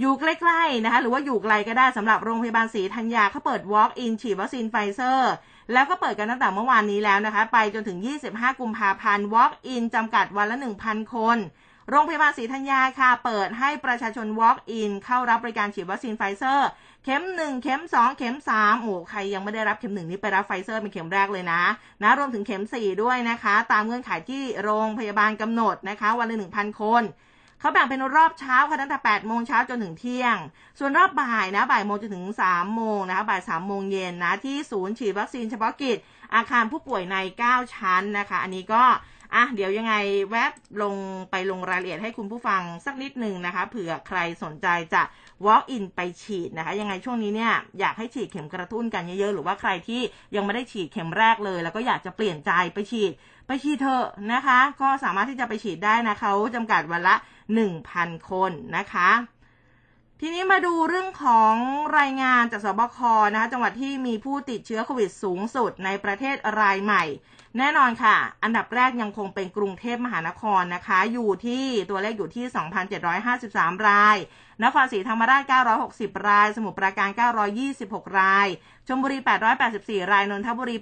อยู่ใกล้ๆนะคะหรือว่าอยู่ไกลก็ได้สำหรับโรงพยาบาลศรีธัญญาเขาเปิด Walk-in ฉีดวัคซีนไฟเซอร์ แล้วก็เปิดกันตั้งแต่เมื่อวานนี้แล้วนะคะ ไปจนถึง 25 กุมภาพันธ์ Walk-in จำกัดวันละ 1,000 คน โรงพยาบาลศรีธัญญาค่ะ เปิดให้ประชาชน walk in เข้ารับบริการฉีดวัคซีนไฟเซอร์ เข็มหนึ่งเข็มสองเข็มสามโอ้ใครยังไม่ได้รับเข็มหนึ่งนี่ไปรับไฟเซอร์เป็นเข็มแรกเลยนะ นะ รวมถึงเข็มสี่ด้วยนะคะ ตามเงื่อนไขที่โรงพยาบาลกำหนดนะคะ วันละหนึ่งพันคนเขาแบ่งเป็นรอบเช้าค่ะตั้งแต่ 8 โมงเช้าจนถึงเที่ยง ส่วนรอบบ่ายนะ บ่ายโมงจนถึง 3 โมงนะคะบ่าย 3 โมงเย็นนะ ที่ศูนย์ฉีดวัคซีนเฉพาะกิจ อาคารผู้ป่วยใน 9 ชั้นนะคะ อันนี้ก็ อะเดี๋ยวยังไงแวบลงไปลงรายละเอียดให้คุณผู้ฟังสักนิดหนึ่งนะคะ เผื่อใครสนใจจะ walk in ไปฉีดนะคะ ยังไงช่วงนี้เนี่ยอยากให้ฉีดเข็มกระตุ้นกันเยอะๆ หรือว่าใครที่ยังไม่ได้ฉีดเข็มแรกเลย แล้วก็อยากจะเปลี่ยนใจไปฉีด ไปฉีดเถอะนะคะ ก็สามารถที่จะไปฉีดได้นะเขาจำกัดวันละ 1,000 คนนะคะทีนี้มาดูเรื่องของรายงานจากสบคนะคะจังหวัดที่มีผู้ติดเชื้อโควิดสูงสุดในประเทศรายใหม่ แน่นอนค่ะ อันดับแรกยังคงเป็นกรุงเทพมหานครนะคะ อยู่ที่ตัวเลขอยู่ที่ 2,753 ราย นครศรีธรรมราช 960 ราย สมุทรปราการ 926 ราย ชลบุรี 884 ราย นนทบุรี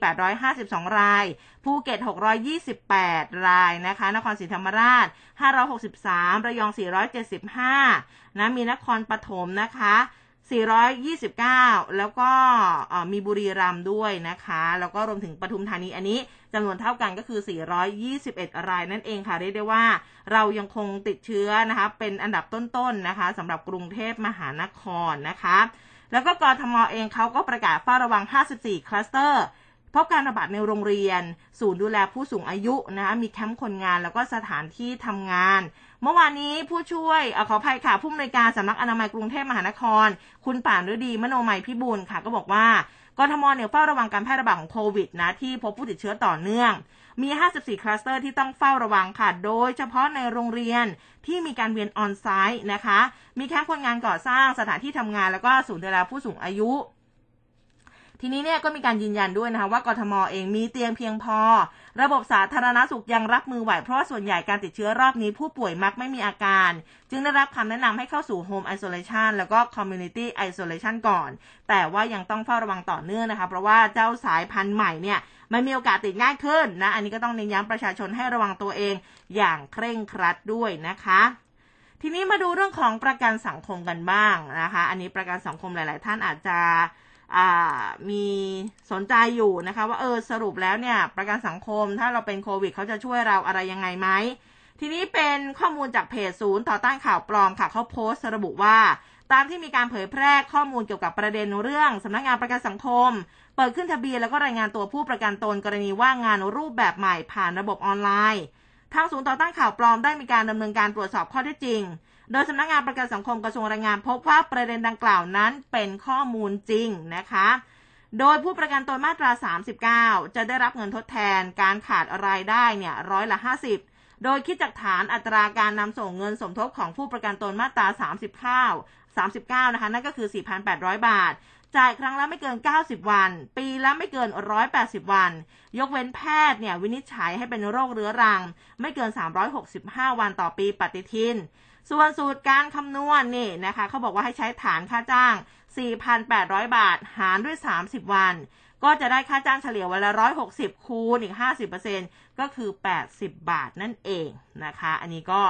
852 ราย ภูเก็ต 628 รายนะคะ นครศรีธรรมราช 563 ระยอง 475 นะ มีนครปฐมนะคะ429 แล้วก็มีบุรีรัมย์ด้วยนะคะ แล้วก็รวมถึงปทุมธานีอันนี้ จำนวนเท่ากันก็คือ 421 รายนั่นเองค่ะเรียกได้ว่า เรายังคงติดเชื้อนะคะเป็นอันดับต้นๆนนะคะสำหรับกรุงเทพมหานครนะคะ แล้วก็กทมเองเขาก็ประกาศเฝ้าระวัง 54 คลัสเตอร์พบการระบาดในโรงเรียน ศูนย์ดูแลผู้สูงอายุนะคะมีแคมป์คนงานแล้วก็สถานที่ทำงาน เมื่อวานนี้ผู้ช่วยอขออภัยค่ะผู้อำนวยการสำนักอนามัยกรุงเทพมหานคร คุณป่านฤดีมโนมัยพิบูลย์ค่ะ ก็บอกว่า กทมเนี่ยเฝ้าระวังการแพร่ระบาดของโควิดนะที่พบผู้ติดเชื้อต่อเนื่อง มี 54 คลัสเตอร์ที่ต้องเฝ้าระวังค่ะ โดยเฉพาะในโรงเรียนที่มีการเวียนออนไซต์นะคะ มีแคมป์คนงานก่อสร้างสถานที่ทำงานแล้วก็ศูนย์ดูแลผู้สูงอายุ ทีนี้เนี่ยก็มีการยืนยันด้วยนะคะว่ากทมเองมีเตียงเพียงพอ ระบบสาธารณสุขยังรับมือไหวเพราะส่วนใหญ่การติดเชื้อรอบนี้ผู้ป่วยมักไม่มีอาการ จึงได้รับคำแนะนำให้เข้าสู่ Home Isolation แล้วก็ Community Isolation ก่อน แต่ว่ายังต้องเฝ้าระวังต่อเนื่องนะคะ เพราะว่าเจ้าสายพันธุ์ใหม่เนี่ยมันมีโอกาสติดง่ายขึ้นนะ อันนี้ก็ต้องเน้นย้ำประชาชนให้ระวังตัวเองอย่างเคร่งครัดด้วยนะคะ ทีนี้มาดูเรื่องของประกันสังคมกันบ้างนะคะ อันนี้ประกันสังคมหลาย ๆ ท่านอาจจะ มีสนใจอยู่นะคะว่าเออสรุปแล้วเนี่ย ประกันสังคมถ้าเราเป็นโควิดเขาจะช่วยเราอะไรยังไงไหม ทีนี้เป็นข้อมูลจากเพจศูนย์ต่อต้านข่าวปลอมค่ะเขาโพสต์ระบุว่า ตามที่มีการเผยแพร่ข้อมูลเกี่ยวกับประเด็นเรื่องสำนักงานประกันสังคม เปิดขึ้นทะเบียนแล้วก็รายงานตัวผู้ประกันตนกรณีว่างงานรูปแบบใหม่ผ่านระบบออนไลน์ทางศูนย์ต่อต้านข่าวปลอมได้มีการดำเนินการตรวจสอบข้อเท็จจริง โดยสำนักงานประกันสังคมกระทรวงแรงงาน พบว่าประเด็นดังกล่าวนั้นเป็นข้อมูลจริงนะคะ โดยผู้ประกันตนมาตรา 39 จะได้รับเงินทดแทนการขาดรายได้เนี่ยร้อยละ 50 โดยคิดจากฐานอัตราการนำส่งเงินสมทบของผู้ประกันตนมาตรา 39 39 นะคะ นั่นก็คือ 4,800 บาท จ่ายครั้งละไม่เกิน 90 วัน ปีละไม่เกิน 180 วัน ยกเว้นแพทย์เนี่ยวินิจฉัยให้เป็นโรคเรื้อรัง ไม่เกิน 365 วันต่อปีปฏิทิน ส่วนสูตรการคำนวณนี่นะคะเขาบอกว่าให้ใช้ฐานค่าจ้าง 4,800 บาท หารด้วย 30 วัน ก็จะได้ค่าจ้างเฉลี่ยวันละ 160 คูณอีก 50%ก็คือ 80 บาทนั่นเองนะคะ อันนี้ก็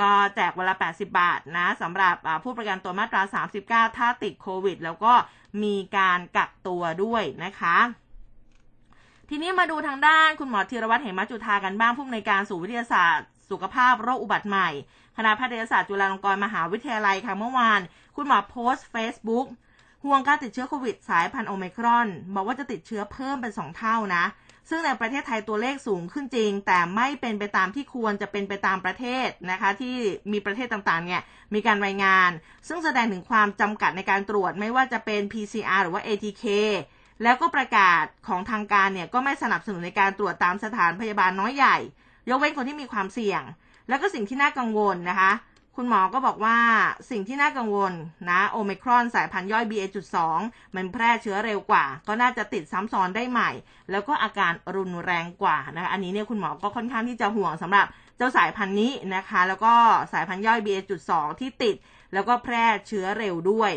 ก็แจกวันละ 80 บาทนะสำหรับผู้ประกันตัวมาตรา 39 ถ้าติดโควิด แล้วก็มีการกักตัวด้วยนะคะทีนี้มาดูทางด้านคุณหมอธีรวัตรเหมจุธากันบ้างผู้อำนวยการศูนย์วิทยาศาสตร์ สุขภาพโรคอุบัติใหม่ คณะแพทยศาสตร์จุฬาลงกรณ์มหาวิทยาลัยค่ะเมื่อวาน คุณหมอโพสต์ Facebook ห่วงการติดเชื้อโควิดสายพันธุ์โอเมิครอน บอกว่าจะติดเชื้อเพิ่มเป็น 2 เท่านะ ซึ่งในประเทศไทยตัวเลขสูงขึ้นจริง แต่ไม่เป็นไปตามที่ควรจะเป็นไปตามประเทศนะคะ ที่มีประเทศต่างๆเนี่ยมีการรายงาน ซึ่งแสดงถึงความจำกัดในการตรวจไม่ว่าจะเป็น PCR หรือว่า ATK แล้วก็ประกาศของทางการเนี่ยก็ไม่สนับสนุนในการตรวจตามสถานพยาบาลน้อยใหญ่ ยกเว้นคนที่มีความเสี่ยง แล้วก็สิ่งที่น่ากังวลนะคะ คุณหมอก็บอกว่าสิ่งที่น่ากังวลนะโอมิครอนสายพันธุ์ย่อย BA.2 มันแพร่เชื้อเร็วกว่า ก็น่าจะติดซ้ำซ้อนได้ใหม่ แล้วก็อาการรุนแรงกว่านะคะอันนี้เนี่ยคุณหมอก็ค่อนข้างที่จะห่วงสำหรับเจ้าสายพันธุ์นี้นะคะ แล้วก็สายพันธุ์ย่อย BA.2 ที่ติด แล้วก็แพร่เชื้อเร็วด้วย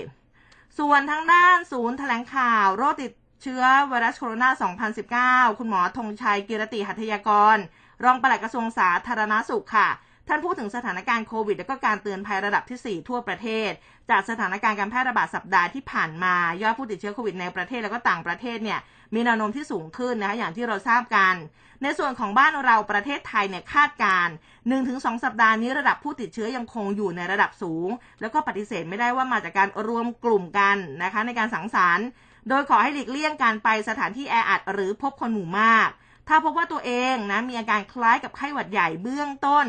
ส่วนทางด้านศูนย์แถลงข่าวโรคติดเชื้อไวรัสโคโรนา 2019 คุณหมอธงชัยกิรติหัตถยากร รองปลัดกระทรวงสาธารณาสุขค่ะท่านพูดถึงสถานการณ์โควิด และก็การเตือนภัยระดับที่ 4 ทั่วประเทศ จากสถานการณ์การแพร่ระบาดสัปดาห์ที่ผ่านมายอดผู้ติดเชื้อโควิดในประเทศและก็ต่างประเทศเนี่ยมีแนวโน้มที่สูงขึ้นนะคะอย่างที่เราทราบกัน ในส่วนของบ้านเราประเทศไทยเนี่ยคาดการณ์1-2 สัปดาห์นี้ระดับผู้ติดเชื้อยังคงอยู่ในระดับสูง แล้วก็ปฏิเสธไม่ได้ว่ามาจากการรวมกลุ่มกันนะคะในการสังสรรค์ โดยขอให้หลีกเลี่ยงการไปสถานที่แออัดหรือพบคนหมู่มาก ถ้าพบว่าตัวเองนะมีอาการคล้ายกับไข้หวัดใหญ่เบื้องต้น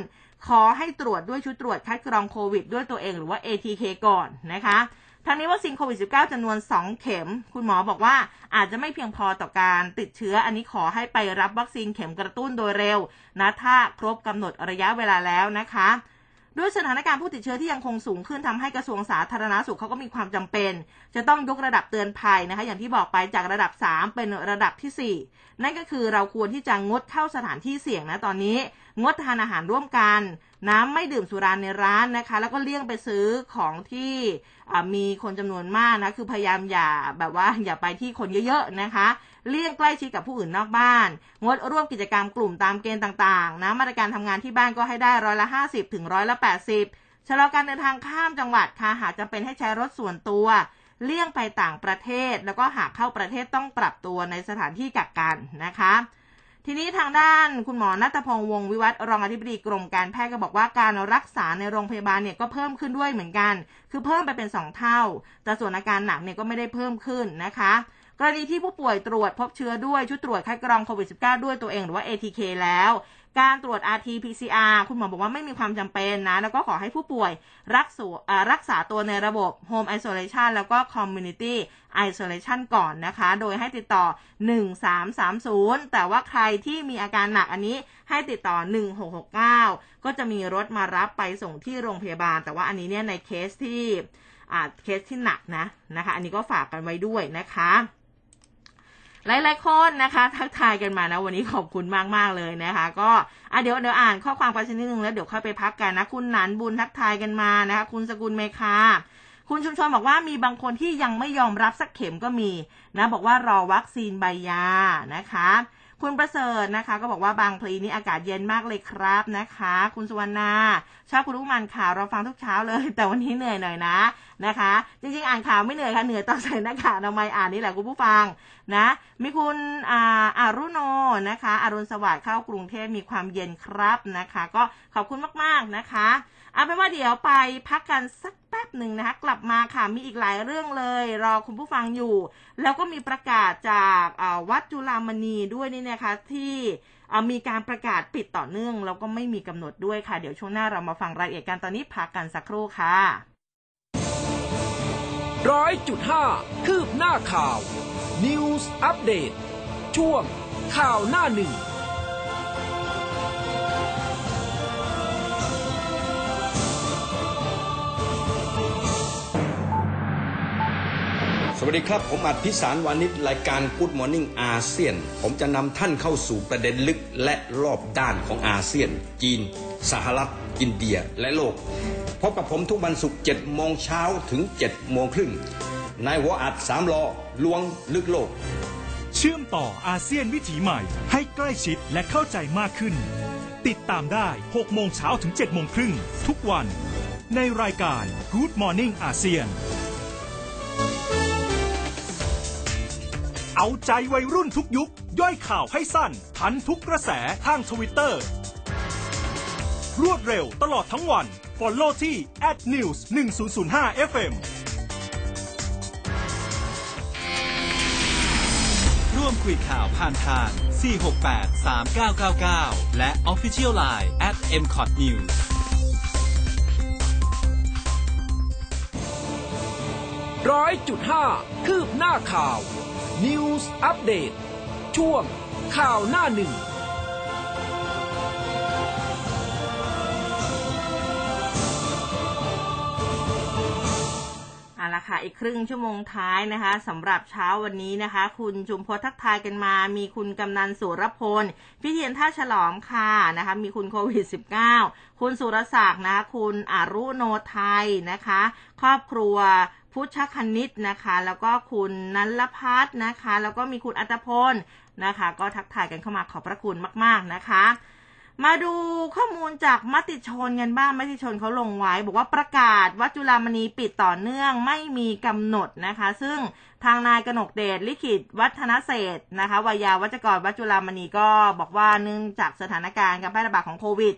ขอให้ตรวจด้วยชุดตรวจคัดกรองโควิด ด้วยตัวเองหรือว่า ATK ก่อนนะคะทั้งนี้วัคซีนโควิด -19 จำนวน 2 เข็ม คุณหมอบอกว่าอาจจะไม่เพียงพอต่อการติดเชื้อ อันนี้ขอให้ไปรับวัคซีนเข็มกระตุ้นโดยเร็วนะถ้าครบกำหนดระยะเวลาแล้วนะคะ ด้วยสถานการณ์ผู้ติดเชื้อที่ยังคงสูงขึ้นทำให้กระทรวงสาธารณาสุขเขาก็มีความจำเป็น จะต้องยกระดับเตือนภัยนะคะ อย่างที่บอกไปจากระดับ 3 เป็นระดับที่ 4 นั่นก็คือเราควรที่จะงดเข้าสถานที่เสี่ยงนะตอนนี้ งดทานอาหารร่วมกัน น้ำไม่ดื่มสุราในร้านนะคะ แล้วก็เลี่ยงไปซื้อของที่มีคนจำนวนมากนะคือพยายามอย่าแบบว่าอย่าไปที่คนเยอะๆนะคะ เลี่ยงใกล้ชิดกับผู้อื่นนอกบ้าน งดร่วมกิจกรรมกลุ่มตามเกณฑ์ต่างๆ นะ มาตรการทำงานที่บ้านก็ให้ได้ร้อยละ 50 ถึงร้อยละ 80 ชะลอการเดินทางข้ามจังหวัดค่ะ หากจำเป็นให้ใช้รถส่วนตัว เลี่ยงไปต่างประเทศ แล้วก็หากเข้าประเทศต้องปรับตัวในสถานที่กักกันนะคะ ทีนี้ทางด้านคุณหมอนัทพงษ์วงวิวัฒรองอธิบดีกรมการแพทย์ก็บอกว่าการรักษาในโรงพยาบาลเนี่ยก็เพิ่มขึ้นด้วยเหมือนกัน คือเพิ่มไปเป็น 2 เท่า แต่ส่วนอาการหนักเนี่ยก็ไม่ได้เพิ่มขึ้นนะคะ กรณีที่ผู้ป่วยตรวจพบเชื้อด้วยชุดตรวจคัดกรองโควิด -19 ด้วยตัวเองหรือว่า ATK แล้ว การตรวจ RT-PCR คุณหมอบอกว่าไม่มีความจำเป็นนะ แล้วก็ขอให้ผู้ป่วยรักษารักษาตัวในระบบ Home Isolation แล้วก็ Community Isolation ก่อนนะคะ โดยให้ติดต่อ 1330 แต่ว่าใครที่มีอาการหนักอันนี้ให้ติดต่อ 1669 ก็จะมีรถมารับไปส่งที่โรงพยาบาล แต่ว่าอันนี้เนี่ยในเคสที่เคสที่หนักนะนะคะ อันนี้ก็ฝากกันไว้ด้วยนะคะ หลายๆคนนะคะ ทักทายกันมานะวันนี้ขอบคุณมากๆเลยนะคะ ก็อะเดี๋ยวเดี๋ยวอ่านข้อความไปสักนิดนึงแล้วเดี๋ยวค่อยไปพักกันนะ คุณหนันบุญทักทายกันมานะคะ คุณสกุลเมคาคุณชุมชนบอกว่ามีบางคนที่ยังไม่ยอมรับสักเข็มก็มีนะ บอกว่ารอวัคซีนใบยานะคะ คุณประเสริฐนะคะ ก็บอกว่าบางพลีนี้อากาศเย็นมากเลยครับนะคะ คุณสุวรรณาชอบคุณลูกมันข่าวเราฟังทุกเช้าเลย แต่วันนี้เหนื่อยหน่อยนะนะคะ จริงๆ อ่านข่าวไม่เหนื่อยค่ะเหนื่อยตอนใส่หน้ากากทำไมอ่านนี่แหละคุณผู้ฟังนะมีคุณอาอารุโนนะคะอรุณสวัสดิ์เข้ากรุงเทพมีความเย็นครับนะคะ ก็ขอบคุณมากๆนะคะ เอาเป็นว่าเดี๋ยวไปพักกันสักแป๊บหนึ่งนะคะ กลับมาค่ะมีอีกหลายเรื่องเลย รอคุณผู้ฟังอยู่ แล้วก็มีประกาศจากวัดจุฬามณีด้วยนี่นะคะที่มีการประกาศปิดต่อเนื่อง แล้วก็ไม่มีกำหนดด้วยค่ะ เดี๋ยวช่วงหน้าเรามาฟังรายละเอียดกันตอนนี้พักกันสักครู่ค่ะร้อยจุดห้าคืบหน้าข่าว News อัปเดตช่วงข่าวหน้าหนึ่ง สวัสดีครับ ผมอัดพิสารวานิชรายการ Good Morning อาเซียน ผมจะนำท่านเข้าสู่ประเด็นลึกและรอบด้านของอาเซียน จีน สหรัฐ อินเดียและโลก พบกับผมทุกวันศุกร์7โมงเช้าถึง7โมงครึ่งในหัวอัดสามลอลวงลึกโลก เชื่อมต่ออาเซียนวิถีใหม่ให้ใกล้ชิดและเข้าใจมากขึ้น ติดตามได้6โมงเช้าถึง7โมงครึ่งทุกวัน ในรายการ Good Morning อาเซียน เอาใจวัยรุ่นทุกยุค ย่อยข่าวให้สั้น ทันทุกกระแสทางทวิตเตอร์ รวดเร็วตลอดทั้งวัน Follow ที่ @news 1005 FM ร่วมคุยข่าวผ่านทาง 468 3999 และ Official Line at mcot news ร้อยจุดห้าคืบหน้าข่าว News อัปเดตช่วงข่าวหน้าหนึ่ง เอาละค่ะ อีกครึ่งชั่วโมงท้ายนะคะสำหรับเช้าวันนี้นะคะ คุณจุมพลทักทายกันมา มีคุณกำนันสุรพลพิเทียนท่าฉลอมค่ะนะคะ มีคุณโควิด -19 คุณสุรศักดิ์นะคะคุณอารุโนไทยนะคะ ครอบครัว พุชคณิตนะคะ แล้วก็คุณนันลพัฒน์นะคะ แล้วก็มีคุณอัตพลนะคะ ก็ทักทายกันเข้ามาขอบพระคุณมาก ๆนะคะ มาดูข้อมูลจากมติชนกันบ้างมติชนเขาลงไว้ บอกว่าประกาศวัดจุฬามณีปิดต่อเนื่องไม่มีกำหนดนะคะ ซึ่งทางนายกนกเดชลิขิตวัฒนเศรษฐ์นะคะวายาวัจกรวัดจุฬามณีก็บอกว่าเนื่องจากสถานการณ์การแพร่ระบาดของโควิด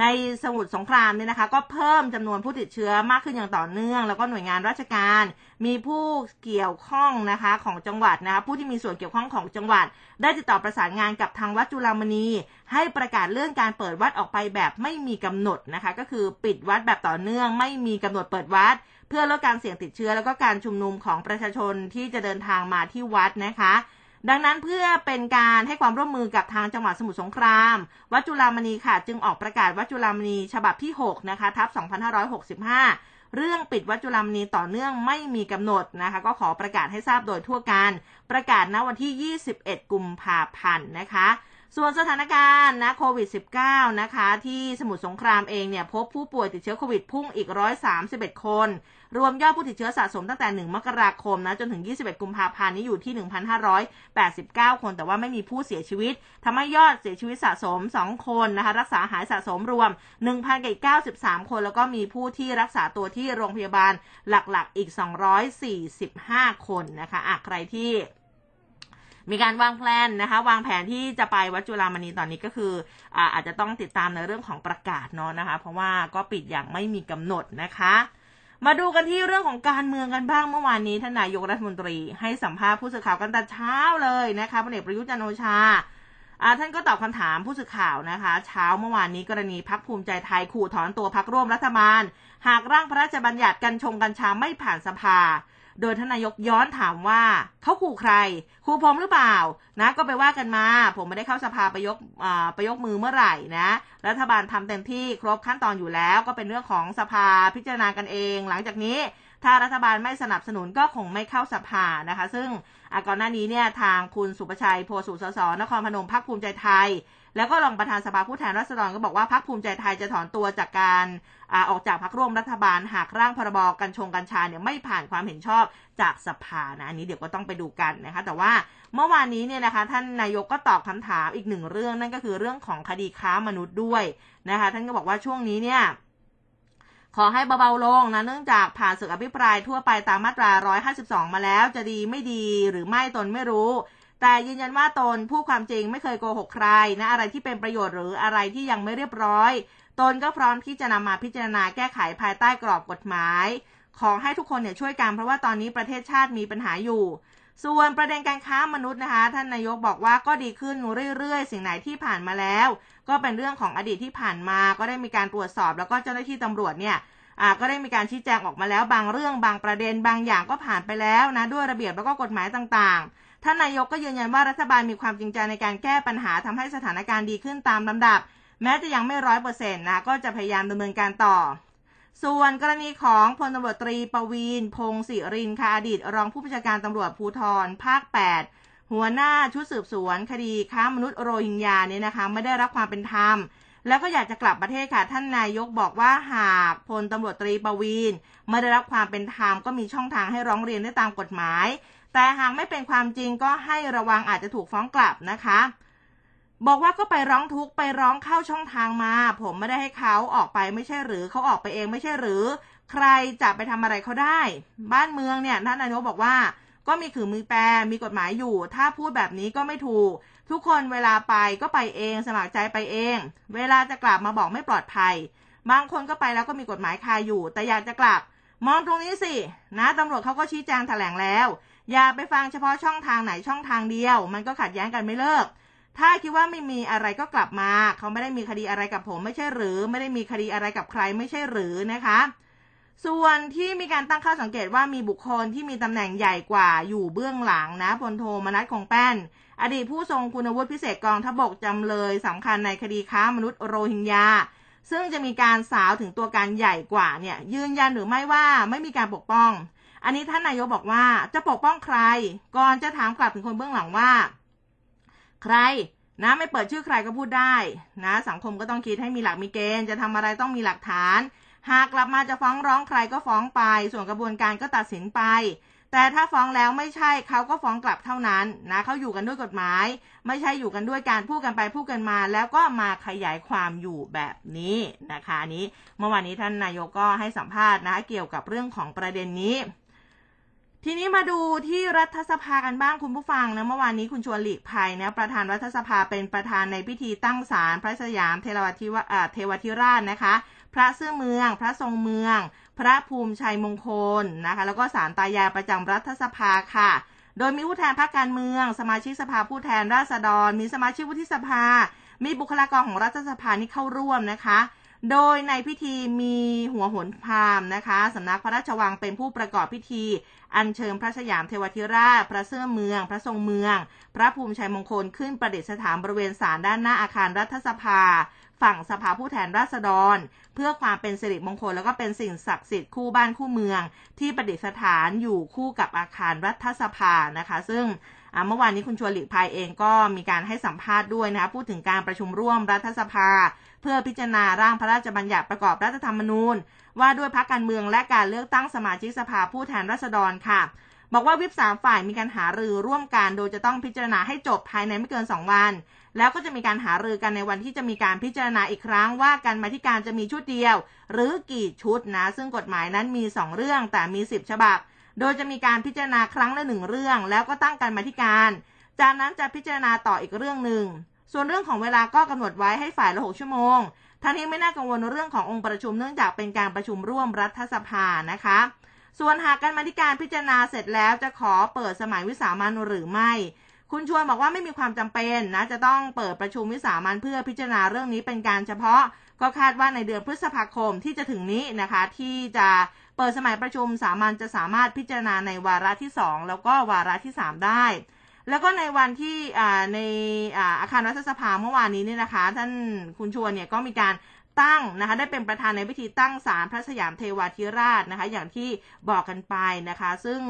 ในสมุทรสงครามเนี่ยนะคะ ก็เพิ่มจำนวนผู้ติดเชื้อมากขึ้นอย่างต่อเนื่อง แล้วก็หน่วยงานราชการ มีผู้เกี่ยวข้องนะคะของจังหวัดนะคะผู้ที่มีส่วนเกี่ยวข้องของจังหวัด ได้ติดต่อประสานงานกับทางวัดจุฬามณี ให้ประกาศเรื่องการเปิดวัดออกไปแบบไม่มีกำหนดนะคะ ก็คือปิดวัดแบบต่อเนื่อง ไม่มีกำหนดเปิดวัด เพื่อลดการเสี่ยงติดเชื้อ แล้วก็การชุมนุมของประชาชนที่จะเดินทางมาที่วัดนะคะ ดังนั้นเพื่อเป็นการให้ความร่วมมือกับทางจังหวัดสมุทรสงคราม วัดจุฬามณีค่ะ จึงออกประกาศวัดจุฬามณีฉบับที่ 6 นะคะ ทับ 2565 เรื่องปิดวัดจุฬามณีต่อเนื่องไม่มีกำหนดนะคะ ก็ขอประกาศให้ทราบโดยทั่วกัน ประกาศณวันที่ 21 กุมภาพันธ์นะคะ ส่วนสถานการณ์นะโควิด -19 นะคะ ที่สมุทรสงครามเองเนี่ยพบผู้ป่วยติดเชื้อโควิดพุ่งอีก 131 คน รวมยอดผู้ติดเชื้อสะสมตั้งแต่ 1 มกราคมนะจนถึง 21 กุมภาพันธ์นี้อยู่ที่ 1,589 คน แต่ว่าไม่มีผู้เสียชีวิตทำให้ยอดเสียชีวิตสะสม 2 คนนะคะรักษาหายสะสมรวม 1,093 คน แล้วก็มีผู้ที่รักษาตัวที่โรงพยาบาลหลักๆอีก 245 คนนะคะอะใครที่ มีการวางแผนนะคะ วางแผนที่จะไปวัดจุฬามณีตอนนี้ก็คืออาอาจจะต้องติดตามในเรื่องของประกาศเนาะนะคะ เพราะว่าก็ปิดอย่างไม่มีกำหนดนะคะมาดูกันที่เรื่องของการเมืองกันบ้างเมื่อวานนี้ท่านนายกรัฐมนตรีให้สัมภาษณ์ผู้สื่อข่าวกันแต่เช้าเลยนะคะพลเอกประยุทธ์จันทร์โอชาอท่านก็ตอบคำถามผู้สื่อข่าวนะคะ เช้าเมื่อวานนี้กรณีพักภูมิใจไทยขู่ถอนตัวพักร่วมรัฐบาล หากร่างพระราชบัญญัติกัญชงกัญชาไม่ผ่านสภา โดยทนายกย้อนถามว่าเขาขู่ใครขู่ผมหรือเปล่านะ ก็ไปว่ากันมา ผมไม่ได้เข้าสภาไปยกอ่าไปยกมือเมื่อไหร่นะ รัฐบาลทำเต็มที่ครบขั้นตอนอยู่แล้ว ก็เป็นเรื่องของสภาพิจารณากันเอง หลังจากนี้ถ้ารัฐบาลไม่สนับสนุนก็คงไม่เข้าสภานะคะ ซึ่งก่อนหน้านี้เนี่ยทางคุณสุประชัยโพสุสสนครพนมพักภูมิใจไทย แล้วก็รองประธานสภาผู้แทนราษฎรก็บอกว่าพักภูมิใจไทยจะถอนตัวจากการอาออกจากพักร่วมรัฐบาลหากร่างพรบกัญชงกัญชาเนี่ยไม่ผ่านความเห็นชอบจากสภานะอันนี้เดี๋ยวก็ต้องไปดูกันนะคะ แต่ว่าเมื่อวานนี้เนี่ยนะคะท่านนายกก็ตอบคำถามอีกหนึ่งเรื่องนั่นก็คือเรื่องของคดีค้ามนุษย์ด้วยนะคะ ท่านก็บอกว่าช่วงนี้เนี่ยขอให้เบาๆลงนะเนื่องจากผ่านศึกอภิปรายทั่วไปตามมาตรา 152 มาแล้ว จะดีไม่ดีหรือไม่ตนไม่รู้ แต่ยืนยันว่าตนผู้ความจริงไม่เคยโกหกใครนะอะไรที่เป็นประโยชน์หรืออะไรที่ยังไม่เรียบร้อย ตนก็พร้อมที่จะนำมาพิจารณาแก้ไขภายใต้กรอบกฎหมาย ขอให้ทุกคนเนี่ยช่วยกันเพราะว่าตอนนี้ประเทศชาติมีปัญหาอยู่ ส่วนประเด็นการค้ามนุษย์นะคะ ท่านนายกบอกว่าก็ดีขึ้นเรื่อยๆ สิ่งไหนที่ผ่านมาแล้ว ก็เป็นเรื่องของอดีตที่ผ่านมา ก็ได้มีการตรวจสอบ แล้วก็เจ้าหน้าที่ตำรวจเนี่ยอ่าก็ได้มีการชี้แจงออกมาแล้วบางเรื่องบางประเด็นบางอย่างก็ผ่านไปแล้วนะด้วยระเบียบแล้วก็กฎหมายต่างๆ ท่านนายกก็ยืนยันว่ารัฐบาลมีความจริงใจในการแก้ปัญหาทำให้สถานการณ์ดีขึ้นตามลำดับ แม้จะยังไม่ร้อยเปอร์เซ็นต์นะก็จะพยายามดำเนินการต่อ ส่วนกรณีของพลตำรวจตรีประวีนพงศิรินค่ะอดีต รองผู้บัญชาการตำรวจภูธรภาค 8 หัวหน้าชุดสืบสวน คดีค้ามนุษย์โรฮิงญาเนี่ยนะคะไม่ได้รับความเป็นธรรมแล้วก็อยากจะกลับประเทศค่ะท่านนายกบอกว่าหากพลตำรวจตรีประวีนไม่ได้รับความเป็นธรรมก็มีช่องทางให้ร้องเรียนได้ตามกฎหมาย แต่หากไม่เป็นความจริงก็ให้ระวังอาจจะถูกฟ้องกลับนะคะ บอกว่าก็ไปร้องทุกข์ไปร้องเข้าช่องทางมา ผมไม่ได้ให้เขาออกไปไม่ใช่หรือเขาออกไปเองไม่ใช่หรือ ใครจะไปทำอะไรเขาได้ บ้านเมืองเนี่ยท่านนายกบอกว่า ก็มีขือมือแปรมีกฎหมายอยู่ ถ้าพูดแบบนี้ก็ไม่ถูก ทุกคนเวลาไปก็ไปเองสมัครใจไปเอง เวลาจะกลับมาบอกไม่ปลอดภัย บางคนก็ไปแล้วก็มีกฎหมายคาอยู่ แต่อยากจะกลับ มองตรงนี้สินะตำรวจเขาก็ชี้แจงแถลงแล้ว อย่าไปฟังเฉพาะช่องทางไหนช่องทางเดียว มันก็ขัดแย้งกันไม่เลิก ถ้าคิดว่าไม่มีอะไรก็กลับมา เขาไม่ได้มีคดีอะไรกับผมไม่ใช่หรือ ไม่ได้มีคดีอะไรกับใครไม่ใช่หรือนะคะ ส่วนที่มีการตั้งข้อสังเกตว่ามีบุคคลที่มีตำแหน่งใหญ่กว่าอยู่เบื้องหลังนะพลโทมนัสคงแป้น อดีตผู้ทรงคุณวุฒิพิเศษกองทบกจำเลยสำคัญในคดีค้ามนุษย์โรฮิงญาซึ่งจะมีการสาวถึงตัวการใหญ่กว่าเนี่ยยืนยันหรือไม่ว่าไม่มีการปกป้อง อันนี้ท่านนายกบอกว่าจะปกป้องใคร ก่อนจะถามกลับถึงคนเบื้องหลังว่า ใครนะไม่เปิดชื่อใครก็พูดได้นะ สังคมก็ต้องคิดให้มีหลักมีเกณฑ์จะทำอะไรต้องมีหลักฐาน หากกลับมาจะฟ้องร้องใครก็ฟ้องไป ส่วนกระบวนการก็ตัดสินไป แต่ถ้าฟ้องแล้วไม่ใช่เขาก็ฟ้องกลับเท่านั้นนะเขาอยู่กันด้วยกฎหมาย ไม่ใช่อยู่กันด้วยการพูดกันไปพูดกันมา แล้วก็มาขยายความอยู่แบบนี้นะคะนนี้เมื่อวานนี้ท่านนายกก็ให้สัมภาษณ์นะเกี่ยวกับเรื่องของประเด็นนี้ ทีนี้มาดูที่รัฐสภากันบ้างคุณผู้ฟังนะเมื่อวานนี้คุณชวนหลีกภัยนะประธานรัฐสภาเป็นประธานในพิธีตั้งศาลพระสยามเทวทิวเทวทิราชนะคะ พระเสื้อเมือง พระทรงเมือง พระภูมิชัยมงคลนะคะ แล้วก็ศาลตายายประจำรัฐสภาค่ะ โดยมีผู้แทนพรรคการเมือง สมาชิกสภาผู้แทนราษฎร มีสมาชิกวุฒิสภา มีบุคลากรของรัฐสภานี่เข้าร่วมนะคะ โดยในพิธีมีหัวหนพามนะคะสำนักพระราชวังเป็นผู้ประกอบพิธี อัญเชิญพระสยามเทวทิราช พระเสื้อเมือง พระทรงเมือง พระภูมิชัยมงคลขึ้นประดิษฐานบริเวณศาลด้านหน้าอาคารรัฐสภา ฝั่งสภาผู้แทนราษฎร เพื่อความเป็นสิริมงคลแล้วก็เป็นสิ่งศักดิ์สิทธิ์คู่บ้านคู่เมือง ที่ประดิษฐานอยู่คู่กับอาคารรัฐสภานะคะ ซึ่ง เมื่อวานนี้คุณชวนหลีกภัยเองก็มีการให้สัมภาษณ์ด้วยนะคะพูดถึงการประชุมร่วมรัฐสภา เพื่อพิจารณาร่างพระราชบัญญัติประกอบรัฐธรรมนูญ ว่าด้วยพักการเมืองและการเลือกตั้งสมาชิกสภาผู้แทนราษฎรค่ะ บอกว่าวิปสามฝ่ายมีการหารือร่วมกัน โดยจะต้องพิจารณาให้จบภายในไม่เกิน 2 วัน แล้วก็จะมีการหารือกันในวันที่จะมีการพิจารณาอีกครั้งว่าการมาธิการจะมีชุดเดียว หรือกี่ชุดนะ ซึ่งกฎหมายนั้นมี 2 เรื่องแต่มี 10 ฉบับ โดยจะมีการพิจารณาครั้งละหนึ่งเรื่อง แล้วก็ตั้งการมาธิการ จากนั้นจะพิจารณาต่ออีกเรื่องหนึ่ง ส่วนเรื่องของเวลาก็กำหนดไว้ให้ฝ่ายละหกชั่วโมงท่านนี้ไม่น่ากังวลเรื่องขององค์ประชุมเนื่องจากเป็นการประชุมร่วมรัฐสภานะคะ ส่วนหากการมาธิการพิจารณาเสร็จแล้วจะขอเปิดสมัยวิสามันหรือไม่คุณชวนบอกว่าไม่มีความจำเป็นนะจะต้องเปิดประชุมวิสามันเพื่อพิจารณาเรื่องนี้เป็นการเฉพาะ ก็คาดว่าในเดือนพฤษภาคมที่จะถึงนี้นะคะ ที่จะ ปิดสมัยประชุมสามัญจะสามารถพิจารณาในวาระที่ 2 แล้วก็วาระที่ 3 ได้ แล้วก็ในวันที่ในอาคารรัฐสภาเมื่อวานนี้เนี่ยนะคะ ท่านคุณชวนเนี่ยก็มีการตั้งนะคะได้เป็นประธานในพิธีตั้งศาลพระสยามเทวาธิราชนะคะอย่างที่บอกกันไปนะคะ ซึ่ง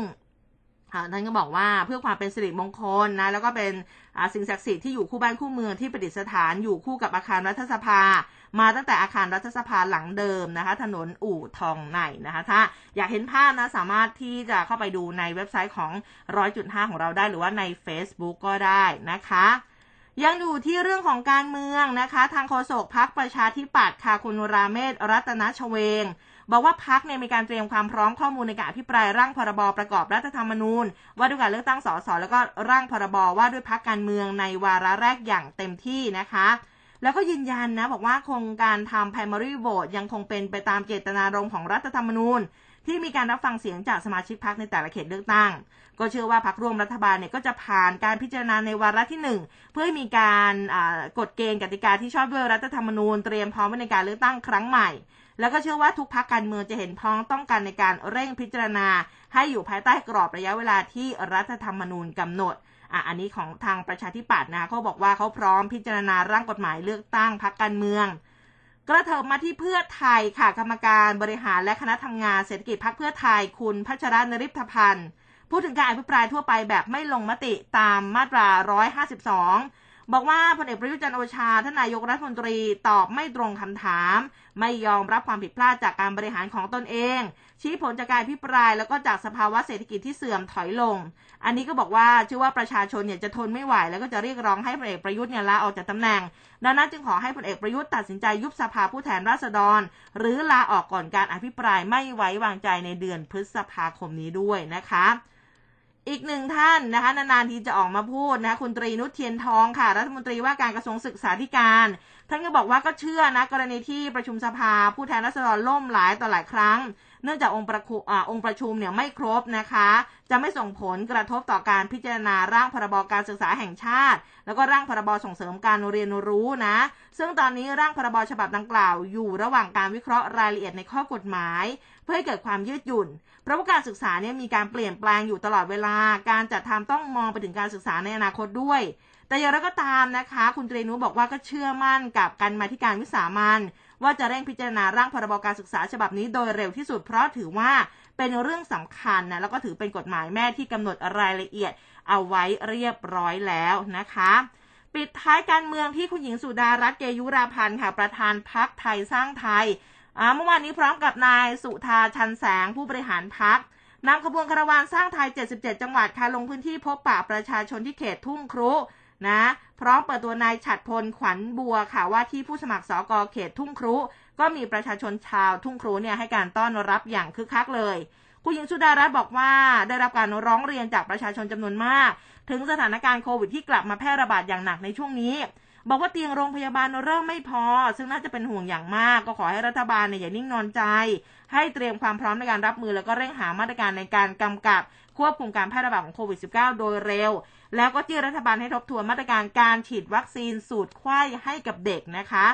ท่านก็บอกว่าเพื่อความเป็นสิริมงคลนะแล้วก็เป็น สิ่งศักดิ์สิทธิ์ที่อยู่คู่บ้านคู่เมืองที่ประดิษฐานอยู่คู่กับอาคารรัฐสภา มาตั้งแต่อาคารรัฐสภาหลังเดิมนะคะ ถนนอู่ทองในนะคะ ถ้าอยากเห็นภาพนะสามารถที่จะเข้าไปดูในเว็บไซต์ของร้อยจุดห้าของเราได้หรือว่าใน Facebook ก็ได้นะคะยังอยู่ที่เรื่องของการเมืองนะคะ ทางโฆษกพักประชาธิปัตย์ค่ะคุณราเมศรัตนชเวง บอกว่าพักเนี่ยมีการเตรียมความพร้อมข้อมูลในการอภิปรายร่างพรบประกอบรัฐธรรมนูญ ว่าด้วยการเลือกตั้งสสแล้วก็ร่างพรบว่าด้วยพักการเมืองในวาระแรกอย่างเต็มที่นะคะ แล้วก็ยืนยันนะบอกว่าโครงการทำ primary vote ยังคงเป็นไปตามเจตนารมณ์ของรัฐธรรมนูญที่มีการรับฟังเสียงจากสมาชิกพักในแต่ละเขตเลือกตั้ง ก็เชื่อว่าพักร่วมรัฐบาลเนี่ยก็จะผ่านการพิจารณาในวาระที่ 1 เพื่อให้มีการกฎเกณฑ์กติกาที่ชอบด้วยรัฐธรรมนูญเตรียมพร้อมไว้ในการเลือกตั้งครั้งใหม่ แล้วก็เชื่อว่าทุกพักการเมืองจะเห็นพ้องต้องการในการเร่งพิจารณา ให้อยู่ภายใต้กรอบระยะเวลาที่รัฐธรรมนูญกำหนดอะอันนี้ของทางประชาธิปัตย์นะเขาบอกว่าเขาพร้อมพิจารณาร่างกฎหมายเลือกตั้งพักการเมืองกระเถิบมาที่เพื่อไทยค่ะกรรมการบริหารและคณะทำงานเศรษฐกิจพักเพื่อไทยคุณพัชรนริพพันธ์พูดถึงการอภิปรายทั่วไปแบบไม่ลงมติตามมาตรา 152 บอกว่าพลเอกประยุจันโอชาท่านนายกรัฐมนตรีตอบไม่ตรงคำถาม ไม่ยอมรับความผิดพลาดจากการบริหารของตนเอง ชี้ผลจากการอภิปรายแล้วก็จากสภาวะเศรษฐกิจที่เสื่อมถอยลง อันนี้ก็บอกว่าเชื่อว่าประชาชนเนี่ยจะทนไม่ไหว แล้วก็จะเรียกร้องให้พลเอกประยุทธ์เนี่ยลาออกจากตำแหน่ง ดังนั้นจึงขอให้พลเอกประยุทธ์ตัดสินใจยุบสภาผู้แทนราษฎร หรือลาออกก่อนการอภิปรายไม่ไว้วางใจในเดือนพฤษภาคมนี้ด้วยนะคะ อีกหนึ่งท่านนะคะนานๆทีจะออกมาพูดนะคะคุณตรีนุชเทียนทองค่ะ รัฐมนตรีว่าการกระทรวงศึกษาธิการ ท่านก็บอกว่าก็เชื่อนะกรณีที่ประชุมสภา ผู้แทนราษฎรล่มหลายต่อหลายครั้ง เนื่องจากองค์ประคุอ่าองค์ประชุมเนี่ยไม่ครบนะคะ จะไม่ส่งผลกระทบต่อการพิจารณาร่างพรบการศึกษาแห่งชาติ แล้วก็ร่างพรบส่งเสริมการเรียนรู้นะ ซึ่งตอนนี้ร่างพรบฉบับดังกล่าว อยู่ระหว่างการวิเคราะห์รายละเอียดในข้อกฎหมาย เพื่อให้เกิดความยืดหยุ่น เพราะว่าการศึกษาเนี่ยมีการเปลี่ยนแปลงอยู่ตลอดเวลา การจัดทำต้องมองไปถึงการศึกษาในอนาคตด้วย แต่อย่างไรก็ตามนะคะ คุณตรีนุบอกว่าก็เชื่อมั่นกับการมาธิการวิสามันว่าจะเร่งพิจารณาร่างพรบการศึกษาฉบับนี้โดยเร็วที่สุดเพราะถือว่าเป็นเรื่องสำคัญนะแล้วก็ถือเป็นกฎหมายแม่ที่กำหนดรายละเอียดเอาไว้เรียบร้อยแล้วนะคะ ปิดท้ายการเมืองที่คุณหญิงสุดารัตน์เกยุราพันธ์ค่ะประธานพักไทยสร้างไทย เมื่อวานนี้พร้อมกับนายสุธาชันแสงผู้บริหารพักนำขบวนคาราวานสร้างไทย 77 จังหวัดค่ะลงพื้นที่พบปะประชาชนที่เขตทุ่งครุนะพร้อมเปิดตัวนายฉัดพลขวัญบัวค่ะว่าที่ผู้สมัครสอกอเขตทุ่งครุ ก็มีประชาชนชาวทุ่งครุเนี่ยให้การต้อนรับอย่างคึกคักเลยคุณหญิงสุดารัตน์บอกว่าได้รับการร้องเรียนจากประชาชนจำนวนมาก ถึงสถานการณ์โควิดที่กลับมาแพร่ระบาดอย่างหนักในช่วงนี้ บอกว่าเตียงโรงพยาบาลเริ่มไม่พอ ซึ่งน่าจะเป็นห่วงอย่างมาก ก็ขอให้รัฐบาลเนี่ยอย่านิ่งนอนใจ ให้เตรียมความพร้อมในการรับมือแล้วก็เร่งหามาตรการในการกำกับควบคุมการแพร่ระบาดของโควิด -19 โดยเร็ว แล้วก็จี้รัฐบาลให้ทบทวนมาตรการการฉีดวัคซีนสูตรไข้ให้กับเด็กนะคะ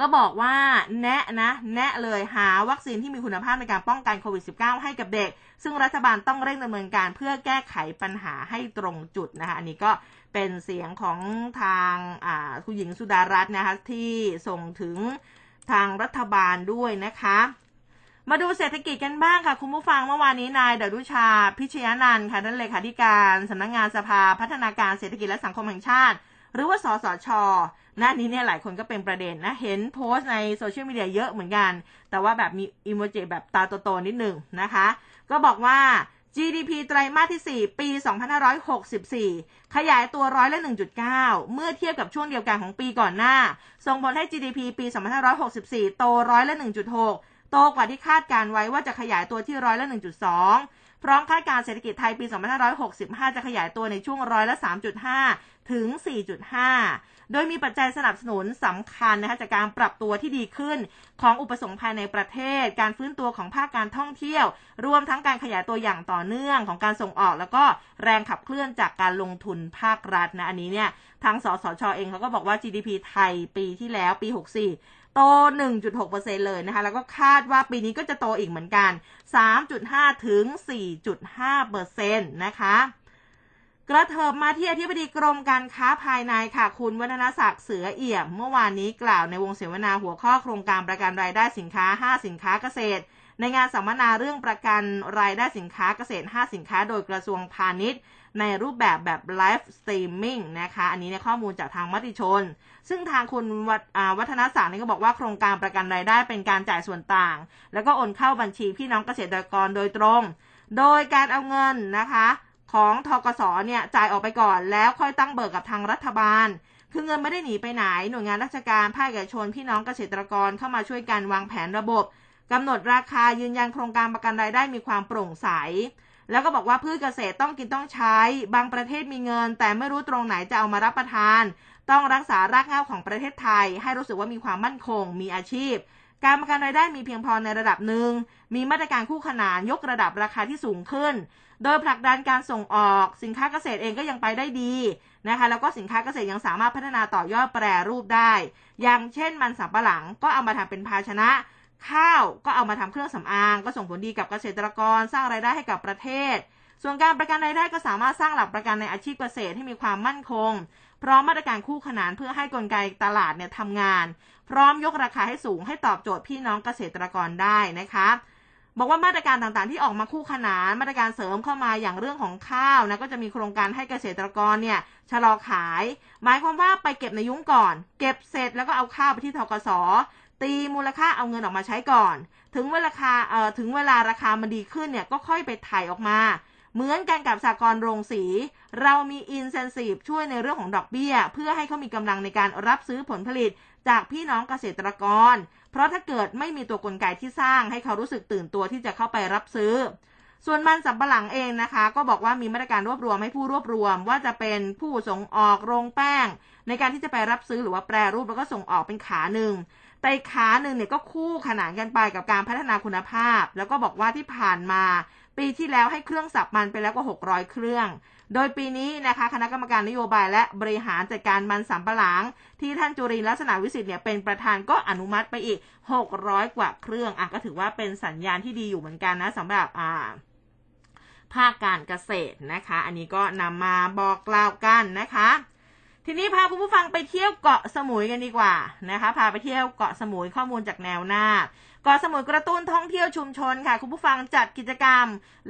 ก็บอกว่าแนะนะ แนะเลยหาวัคซีนที่มีคุณภาพในการป้องกันโควิด -19 ให้กับเด็ก ซึ่งรัฐบาลต้องเร่งดำเนินการเพื่อแก้ไขปัญหาให้ตรงจุดนะคะ อันนี้ก็ เป็นเสียงของทางคุณหญิงสุดารัตน์นะคะที่ส่งถึงทางรัฐบาลด้วยนะคะ มาดูเศรษฐกิจกันบ้างค่ะ คุณผู้ฟังเมื่อวานนี้นายเดรุชาพิชยานันท์ค่ะท่านเลขาธิการสำนักงงานสภาพัฒนาการเศรษฐกิจและสังคมแห่งชาติ หรือว่าสสชหน้านี้เนี่ยหลายคนก็เป็นประเด็นนะ เห็นโพสต์ในโซเชียลมีเดียเยอะเหมือนกัน แต่ว่าแบบมีอิโมจิแบบตาโตๆนิดหนึ่งนะคะ ก็บอกว่า GDP ไตรมาสที่ 4 ปี 2564 ขยายตัวร้อยละ 1.9 เมื่อเทียบกับช่วงเดียวกันของปีก่อนหน้า ส่งผลให้ GDP ปี 2564 โตร้อยละ 1.6 โตกว่าที่คาดการไว้ว่าจะขยายตัวที่ร้อยละ 1.2 พร้อมคาดการเศรษฐกิจไทยปี 2565 จะขยายตัวในช่วงร้อยละ 3.5 ถึง 4.5 โดยมีปัจจัยสนับสนุนสำคัญนะคะจากการปรับตัวที่ดีขึ้นของอุปสงค์ภายในประเทศ การฟื้นตัวของภาคการท่องเที่ยว รวมทั้งการขยายตัวอย่างต่อเนื่องของการส่งออก แล้วก็แรงขับเคลื่อนจากการลงทุนภาครัฐนะอันนี้เนี่ยทางสสชอเองเขาก็บอกว่า GDP ไทยปีที่แล้วปี 64 โต 1.6%เลยนะคะ แล้วก็คาดว่าปีนี้ก็จะโตอีกเหมือนกัน 3.5 ถึง 4.5%นะคะ กระเถิบมาที่อธิบดีกรมการค้าภายในค่ะ คุณวัฒนศักย์เสือเอี่ยม เมื่อวานนี้กล่าวในวงเสวนาหัวข้อโครงการประกันรายได้สินค้า 5 สินค้าเกษตร ในงานสัมมนาเรื่องประกันรายได้สินค้าเกษตร 5 สินค้า โดยกระทรวงพาณิชย์ ในรูปแบบแบบ live streaming นะคะ อันนี้ในข้อมูลจากทางมติชน ซึ่งทางคุณวัฒนศักย์นี่ก็บอกว่าโครงการประกันรายได้เป็นการจ่ายส่วนต่าง แล้วก็โอนเข้าบัญชีพี่น้องเกษตรกรโดยตรง โดยการเอาเงินนะคะ ของทกสเนี่ยจ่ายออกไปก่อน แล้วค่อยตั้งเบิกกับทางรัฐบาล คือเงินไม่ได้หนีไปไหน หน่วยงานราชการภาคเอกชนพี่น้องเกษตรกรเข้ามาช่วยกันวางแผนระบบกำหนดราคายืนยันโครงการประกันรายได้มีความโปร่งใส แล้วก็บอกว่าพืชเกษตรต้องกินต้องใช้ บางประเทศมีเงิน แต่ไม่รู้ตรงไหนจะเอามารับประทาน ต้องรักษารากเหง้าของประเทศไทย ให้รู้สึกว่ามีความมั่นคง มีอาชีพ การประกันรายได้มีเพียงพอในระดับหนึ่ง มีมาตรการคู่ขนานยกระดับราคาที่สูงขึ้น โดยผลักดันการส่งออกสินค้าเกษตรเองก็ยังไปได้ดีนะคะแล้วก็สินค้าเกษตรยังสามารถพัฒนาต่อยอดแปรรูปได้ อย่างเช่นมันสำปะหลังก็เอามาทำเป็นภาชนะ ข้าวก็เอามาทำเครื่องสำอาง ก็ส่งผลดีกับเกษตรกรสร้างรายได้ให้กับประเทศ ส่วนการประกันรายได้ก็สามารถสร้างหลักประกันในอาชีพเกษตรที่มีความมั่นคง พร้อมมาตรการคู่ขนานเพื่อให้กลไกตลาดเนี่ยทำงาน พร้อมยกราคาให้สูงให้ตอบโจทย์พี่น้องเกษตรกรได้นะคะ บอกว่ามาตรการต่างๆ ที่ออกมาคู่ขนานมาตรการเสริมเข้ามาอย่างเรื่องของข้าวนะก็จะมีโครงการให้เกษตรกรเนี่ยชะลอขาย หมายความว่าไปเก็บในยุ้งก่อน เก็บเสร็จแล้วก็เอาข้าวไปที่ทกสตีมูลค่าเอาเงินออกมาใช้ก่อน ถึงเวลาคาเอ่อถึงเวลาราคามันดีขึ้นเนี่ยก็ค่อยไปถ่ายออกมา เหมือนกันกับสากลโรงสี เรามีอินเซนซีฟช่วยในเรื่องของดอกเบี้ย เพื่อให้เขามีกำลังในการรับซื้อผลผลิตจากพี่น้องเกษตรกร เพราะถ้าเกิดไม่มีตัวกลไกที่สร้างให้เขารู้สึกตื่นตัวที่จะเข้าไปรับซื้อ ส่วนมันสำปะหลังเองนะคะ ก็บอกว่ามีมาตรการรวบรวมให้ผู้รวบรวม ว่าจะเป็นผู้ส่งออกโรงแป้ง ในการที่จะไปรับซื้อหรือว่าแปรรูปแล้วก็ส่งออกเป็นขาหนึ่งแต่ขาหนึ่งเนี่ยก็คู่ขนานกันไปกับการพัฒนาคุณภาพ แล้วก็บอกว่าที่ผ่านมา ปีที่แล้วให้เครื่องสับมันไปแล้วกว่า 600 เครื่อง โดยปีนี้นะคะคณะกรรมการนโยบายและบริหารจัดการมันสำปะหลัง ที่ท่านจุรินร์ลักษณะวิสิทธิ์เนี่ยเป็นประธานก็อนุมัติไปอีก 600 กว่าเครื่องอะก็ถือว่าเป็นสัญญาณที่ดีอยู่เหมือนกันนะสำหรับอ่าภาคการเกษตรนะคะ อันนี้ก็นำมาบอกกล่าวกันนะคะ ทีนี้พาคุณผู้ฟังไปเที่ยวเกาะสมุยกันดีกว่านะคะ พาไปเที่ยวเกาะสมุยข้อมูลจากแนวหน้า กาะสมุยกระตุ้นท่องเที่ยวชุมชนค่ะ คุณผู้ฟังจัดกิจกรรม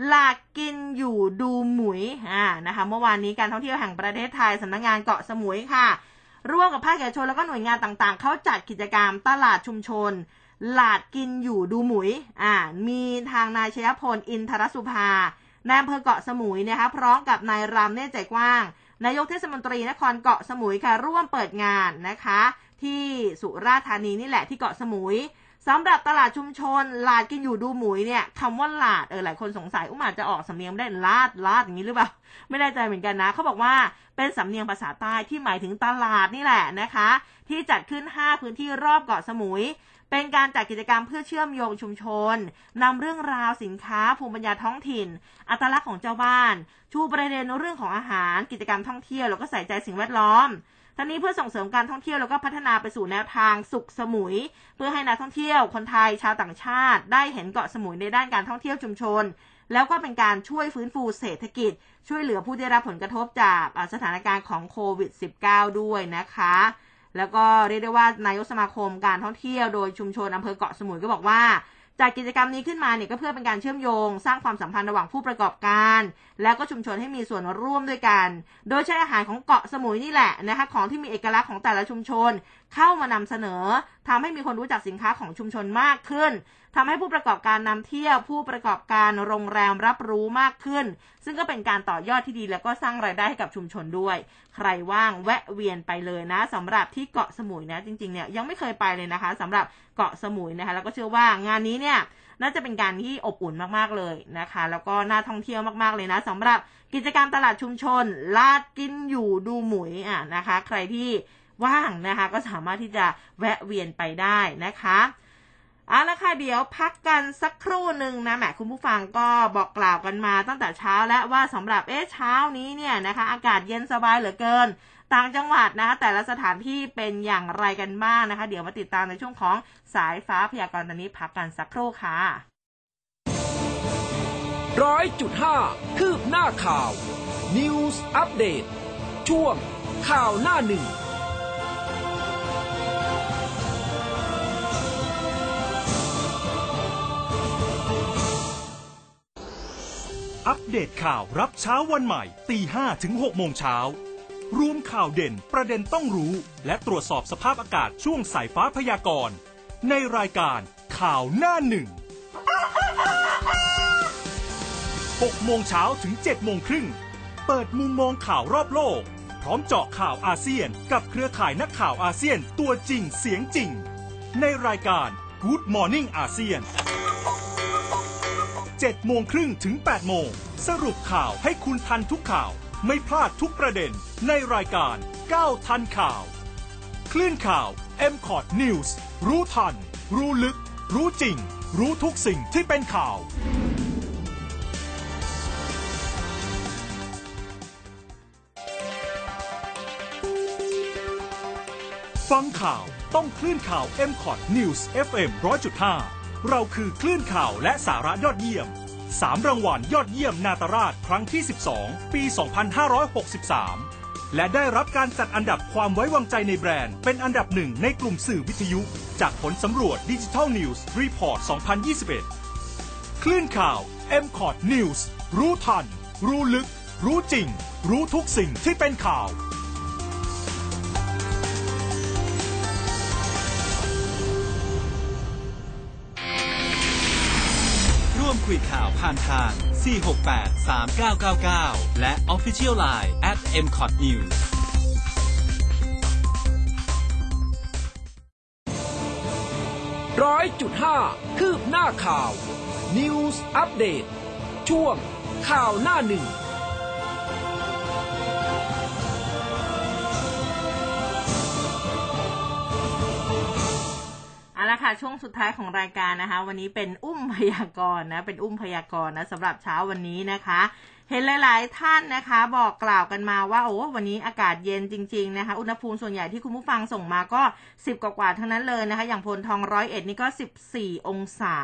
หลากกินอยู่ดูหมุยอ่านะคะเมื่อวานนี้การท่องเที่ยวแห่งประเทศไทยสำนักงานเกาะสมุยค่ะ ร่วมกับภาคเอกชนแล้วก็หน่วยงานต่างๆ เขาจัดกิจกรรมตลาดชุมชน หลาดกินอยู่ดูหมุยอ่ามีทางนายชยพลอินทรสุภานายอำเภอเกาะสมุยนะคะพร้อมกับนายรามเนตรใจกว้างนายกเทศมนตรีนครเกาะสมุยค่ะร่วมเปิดงานนะคะ ที่สุราษฎร์ธานีนี่แหละที่เกาะสมุย สำหรับตลาดชุมชนลาดกินอยู่ดูหมุยเนี่ยคำว่าลาดเออหลายคนสงสัยอุ้มอาจจะออกสำเนียงไม่ได้ลาดลาดอย่างนี้หรือเปล่าไม่แน่ใจเหมือนกันนะเขาบอกว่าเป็นสำเนียงภาษาใต้ที่หมายถึงตลาดนี่แหละนะคะ ที่จัดขึ้น 5 พื้นที่รอบเกาะสมุย เป็นการจัดกิจกรรมเพื่อเชื่อมโยงชุมชนนำเรื่องราวสินค้า ภูมิปัญญาท้องถิ่น อัตลักษณ์ของเจ้าบ้าน ชูประเด็นเรื่องของอาหาร กิจกรรมท่องเที่ยวแล้วก็ใส่ใจสิ่งแวดล้อม ทั้งนี้เพื่อส่งเสริมการท่องเที่ยวแล้วก็พัฒนาไปสู่แนวทางสุขสมุย เพื่อให้นักท่องเที่ยวคนไทยชาวต่างชาติ ได้เห็นเกาะสมุยในด้านการท่องเที่ยวชุมชน แล้วก็เป็นการช่วยฟื้นฟูเศรษฐกิจ ช่วยเหลือผู้ได้รับผลกระทบจากสถานการณ์ของโควิด -19 ด้วยนะคะแล้วก็เรียกได้ว่านายกสมาคมการท่องเที่ยวโดยชุมชนอำเภอเกาะสมุยก็บอกว่า จากกิจกรรมนี้ขึ้นมาเนี่ยก็เพื่อเป็นการเชื่อมโยง สร้างความสัมพันธ์ระหว่างผู้ประกอบการ แล้วก็ชุมชนให้มีส่วนร่วมด้วยกัน โดยใช้อาหารของเกาะสมุยนี่แหละนะคะของที่มีเอกลักษณ์ของแต่ละชุมชน เข้ามานำเสนอทำให้มีคนรู้จักสินค้าของชุมชนมากขึ้น ทำให้ผู้ประกอบการนำเที่ยวผู้ประกอบการโรงแรมรับรู้มากขึ้น ซึ่งก็เป็นการต่อยอดที่ดีแล้วก็สร้างรายได้ให้กับชุมชนด้วย ใครว่างแวะเวียนไปเลยนะสำหรับที่เกาะสมุยนะจริงๆเนี่ยยังไม่เคยไปเลยนะคะสำหรับเกาะสมุยนะคะ แล้วก็เชื่อว่างานนี้เนี่ยน่าจะเป็นการที่อบอุ่นมากๆเลยนะคะ แล้วก็น่าท่องเที่ยวมากๆเลยนะสำหรับกิจกรรมตลาดชุมชน ลาดกินอยู่ดูหมุยอะนะคะ ใครที่ว่างนะคะ ก็สามารถที่จะแวะเวียนไปได้นะคะ เอาละค่ะเดี๋ยวพักกันสักครู่หนึ่งนะแหมคุณผู้ฟังก็บอกกล่าวกันมาตั้งแต่เช้าแล้วว่าสำหรับเอ๊ะเช้านี้เนี่ยนะคะ อากาศเย็นสบายเหลือเกิน ต่างจังหวัดนะคะแต่ละสถานที่เป็นอย่างไรกันบ้างนะคะ เดี๋ยวมาติดตามในช่วงของสายฟ้าพยากรณ์ตอนนี้พักกันสักครู่ค่ะร้อยจุดห้าคืบหน้าข่าว News Update ช่วงข่าวหน้าหนึ่ง เดตข่าวรับเช้าวันใหม่ตี5ถึง6โมงเช้ารวมข่าวเด่นประเด็นต้องรู้ และตรวจสอบสภาพอากาศช่วงสายฟ้าพยากรณ์ ในรายการข่าวหน้าหนึ่ง6โมงเช้าถึง7โมงครึ่ง เปิดมุมมองข่าวรอบโลก พร้อมเจาะข่าวอาเซียน กับเครือข่ายนักข่าวอาเซียนตัวจริงเสียงจริง ในรายการ Good Morning อาเซียน 7 โมงครึ่งถึง 8 โมง สรุปข่าวให้คุณทันทุกข่าว ไม่พลาดทุกประเด็นในรายการก้าวทันข่าว คลื่นข่าว m c o t News รู้ทัน รู้ลึก รู้จริง รู้ทุกสิ่งที่เป็นข่าว ฟังข่าวต้องคลื่นข่าว m c o t News FM 100.5 เราคือคลื่นข่าวและสาระยอดเยี่ยม 3 รางวัลยอดเยี่ยมนาตราชครั้งที่ 12 ปี 2563 และได้รับการจัดอันดับความไว้วางใจในแบรนด์เป็นอันดับหนึ่งในกลุ่มสื่อวิทยุ จากผลสำรวจ Digital News Report 2021 คลื่นข่าว m c o t News รู้ทัน รู้ลึก รู้จริง รู้ทุกสิ่งที่เป็นข่าว คุยข่าวผ่านทาง 468 3999 และ Official Line at m c o t News ร้อยจุดห้าคืบหน้าข่าว News Update ช่วงข่าวหน้าหนึ่ง ละค่ะ ช่วงสุดท้ายของรายการนะคะ วันนี้เป็นอุ้มพยากรณ์นะ เป็นอุ้มพยากรณ์นะสำหรับเช้าวันนี้นะคะ เห็นหลาย ๆ ท่านนะคะ บอกกล่าวกันมาว่า โอ้วันนี้อากาศเย็นจริง ๆ นะคะ อุณหภูมิส่วนใหญ่ที่คุณผู้ฟังส่งมาก็ 10 กว่าๆทั้งนั้นเลยนะคะ อย่างพลทองร้อยเอ็ดนี่ก็ 14 องศา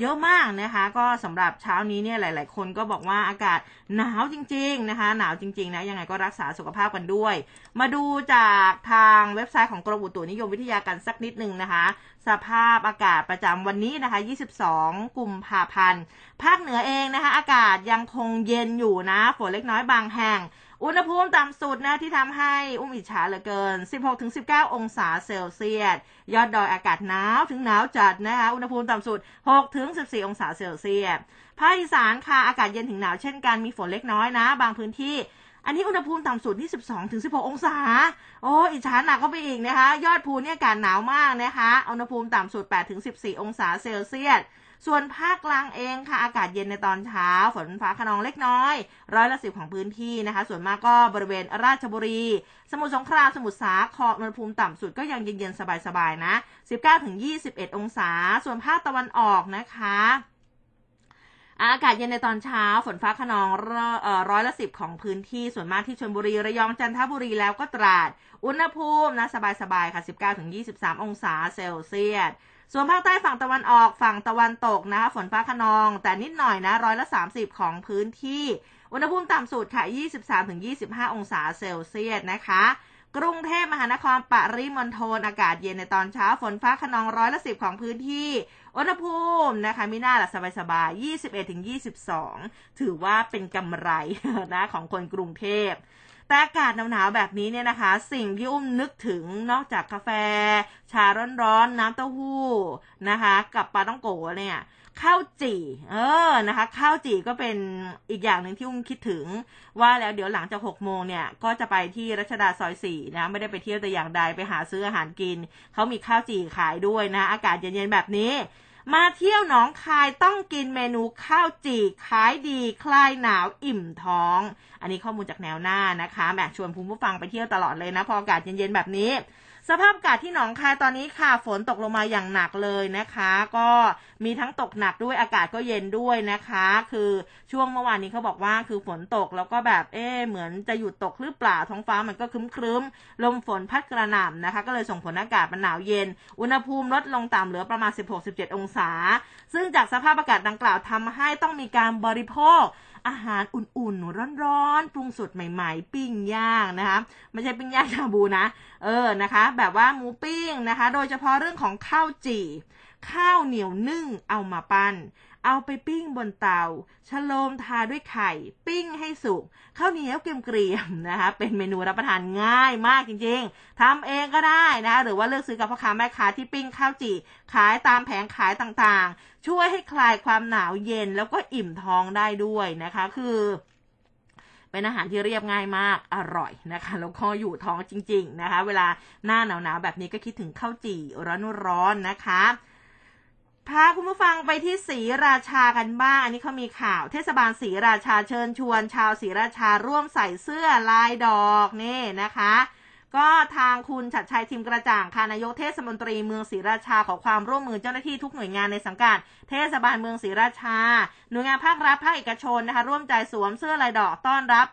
เยอะมากนะคะ ก็สำหรับเช้านี้เนี่ยหลาย ๆ คนก็บอกว่าอากาศหนาวจริง ๆ นะคะ หนาวจริง ๆ นะ ยังไงก็รักษาสุขภาพกันด้วย มาดูจากทางเว็บไซต์ของกรมอุตุนิยมวิทยากันสักนิดนึงนะคะสภาพอากาศประจำวันนี้นะคะ 22 กุมภาพันธ์ ภาคเหนือเองนะคะ อากาศยังคงเย็นอยู่นะ ฝนเล็กน้อยบางแห่ง อุณหภูมิต่ำสุดนะที่ทำให้อุ้มอิจฉาเหลือเกิน 16-19 องศาเซลเซียส ยอดดอยอากาศหนาวถึงหนาวจัดนะคะ อุณหภูมิต่ำสุด 6-14 องศาเซลเซียส ภาคอีสานค่ะ อากาศเย็นถึงหนาวเช่นกัน มีฝนเล็กน้อยนะ บางพื้นที่ อันนี้อุณหภูมิต่ำสุดที่ 12ถึง16 องศา โอ้อิจฉาหนักเข้าไปอีกนะคะ ยอดภูเนี่ยอากาศหนาวมากนะคะ อุณหภูมิต่ำสุด8ถึง14 องศาเซลเซียส ส่วนภาคกลางเองค่ะ อากาศเย็นในตอนเช้า ฝนฟ้าขนองเล็กน้อย ร้อยละสิบของพื้นที่นะคะ ส่วนมากก็บริเวณราชบุรี สมุทรสงคราม สมุทรสาคร อุณหภูมิต่ำสุดก็ยังเย็นๆสบายๆนะ 19ถึง21 องศา ส่วนภาคตะวันออกนะคะ อากาศเย็นในตอนเช้าฝนฟ้าขนองร้อยละสิบของพื้นที่ส่วนมากที่ชลบุรีระยองจันทบุรีแล้วก็ตราด อุณหภูมินะสบายๆค่ะ 19-23 องศาเซลเซียสส่วนภาคใต้ฝั่งตะวันออกฝั่งตะวันตกนะคะฝนฟ้าขนอง แต่นิดหน่อยนะร้อยละ30ของพื้นที่ อุณหภูมิต่ำสุดค่ะ 23-25 องศาเซลเซียสนะคะ กรุงเทพมหานครปริมณฑลอากาศเย็นในตอนเช้าฝนฟ้าขนองร้อยละสิบของพื้นที่ อุณหภูมินะคะมีหน้าละสบายๆ21ถึง22 ถือว่าเป็นกำไรนะของคนกรุงเทพแต่อากาศหนาวๆแบบนี้เนี่ยนะคะ สิ่งที่อุ้มนึกถึงนอกจากกาแฟ ชาร้อนๆน้ำเต้าหู้นะคะ กับปลาต้องโกะเนี่ย ข้าวจี่ เออนะคะข้าวจี่ก็เป็นอีกอย่างหนึ่งที่อุ้มคิดถึง ว่าแล้วเดี๋ยวหลังจากหกโมงเนี่ย ก็จะไปที่รัชดาซอยสี่นะ ไม่ได้ไปเที่ยวแต่อย่างใดไปหาซื้ออาหารกิน เขามีข้าวจี่ขายด้วยนะ อากาศเย็นๆแบบนี้ มาเที่ยวหนองคายต้องกินเมนูข้าวจี่ขายดีคลายหนาวอิ่มท้อง อันนี้ข้อมูลจากแนวหน้านะคะแหมชวนคุณผู้ฟังไปเที่ยวตลอดเลยนะพออากาศเย็นๆแบบนี้ สภาพอากาศที่หนองคายตอนนี้ค่ะ ฝนตกลงมาอย่างหนักเลยนะคะ ก็มีทั้งตกหนักด้วยอากาศก็เย็นด้วยนะคะ คือช่วงเมื่อวานนี้เขาบอกว่าคือฝนตกแล้วก็แบบเอ๊เหมือนจะหยุดตกหรือเปล่าท้องฟ้ามันก็ครึ้มๆลมฝนพัดกระหน่ำนะคะ ก็เลยส่งผลอากาศมันหนาวเย็น อุณหภูมิลดลงต่ำเหลือประมาณ 16-17 องศา ซึ่งจากสภาพอากาศดังกล่าวทำให้ต้องมีการบริโภค อาหารอุ่นๆ ร้อนๆ ปรุงสดใหม่ๆ ปิ้งย่างนะคะ ไม่ใช่ปิ้งย่างชาบูนะ เออ นะคะ แบบว่าหมูปิ้งนะคะ โดยเฉพาะเรื่องของข้าวจี่ ข้าวเหนียวนึ่งเอามาปั้น เอาไปปิ้งบนเตาชโลมทาด้วยไข่ ปิ้งให้สุกข้าวเหนียวเกรียมๆนะคะ เป็นเมนูรับประทานง่ายมากจริงๆทำเองก็ได้นะคะหรือว่าเลือกซื้อกับพ่อค้าแม่ค้าที่ปิ้งข้าวจี่ขายตามแผงขายต่างๆ ช่วยให้คลายความหนาวเย็นแล้วก็อิ่มท้องได้ด้วยนะคะ คือเป็นอาหารที่เรียบง่ายมาก อร่อยนะคะ แล้วก็อยู่ท้องจริง ๆ นะคะ เวลาหน้าหนาวๆแบบนี้ก็คิดถึงข้าวจี่ร้อนๆนะคะ พาคุณผู้ฟังไปที่ศรีราชากันบ้าง อันนี้เขามีข่าวเทศบาลศรีราชาเชิญชวน ชาวศรีราชาร่วมใส่เสื้อลายดอกนี่นะคะ ก็ทางคุณชัดชัยทิมกระจ่างค่ะนายกเทศมนตรีเมืองศรีราชาขอความร่วมมือเจ้าหน้าที่ทุกหน่วยงานในสังกัด เทศบาลเมืองศรีราชา หน่วยงานภาครัฐภาคเอกชนนะคะร่วมใจสวมเสื้อลายดอกต้อนรับ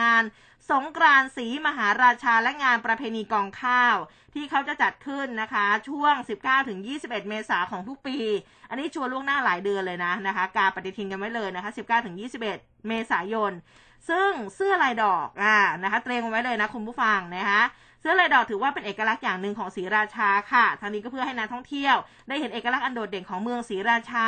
งาน สงกรานต์ศรีมหาราชาและงานประเพณีกองข้าว ที่เขาจะจัดขึ้นนะคะ ช่วง 19-21 เมษาของทุกปี อันนี้ชวนล่วงหน้าหลายเดือนเลยนะนะคะ การปฏิทินกันไว้เลยนะคะ 19-21 เมษายน ซึ่งเสื้อลายดอกอ่านะคะ เตรียมไว้เลยนะคุณผู้ฟังนะคะ เสื้อลายดอกถือว่าเป็นเอกลักษณ์อย่างหนึ่งของศรีราชาค่ะทางนี้ก็เพื่อให้นักท่องเที่ยว ได้เห็นเอกลักษณ์อันโดดเด่นของเมืองศรีราชา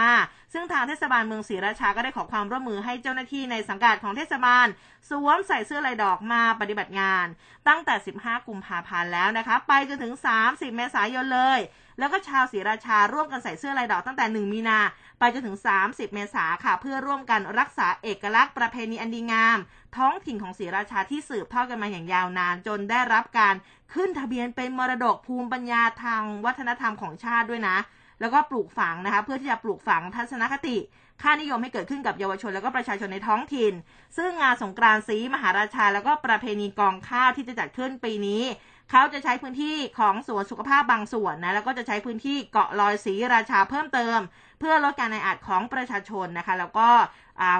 ซึ่งทางเทศบาลเมืองศรีราชาก็ได้ขอความร่วมมือให้เจ้าหน้าที่ในสังกัดของเทศบาลสวมใส่เสื้อลายดอกมาปฏิบัติงาน ตั้งแต่ 15 กุมภาพันธ์แล้วนะคะ ไปจนถึง 30 เมษายนเลย แล้วก็ชาวศรีราชาร่วมกันใส่เสื้อลายดอกตั้งแต่ 1 มีนา ไปจนถึง 30 เมษาค่ะ เพื่อร่วมกันรักษาเอกลักษณ์ประเพณีอันดีงาม ท้องถิ่นของศรีราชาที่สืบทอดกันมาอย่างยาวนาน จนได้รับการขึ้นทะเบียนเป็นมรดกภูมิปัญญาทางวัฒนธรรมของชาติด้วยนะ แล้วก็ปลูกฝังนะคะ เพื่อที่จะปลูกฝังทัศนคติค่านิยมให้เกิดขึ้นกับเยาวชนแล้วก็ประชาชนในท้องถิ่น ซึ่งงานสงกรานต์ศรีมหาราชา แล้วก็ประเพณีกองข้าวที่จะจัดขึ้นปีนี้ เขาจะใช้พื้นที่ของสวนสุขภาพบางส่วนนะแล้วก็จะใช้พื้นที่เกาะลอยศรีราชาเพิ่มเติม เพื่อลดการแออัดของประชาชนนะคะ แล้วก็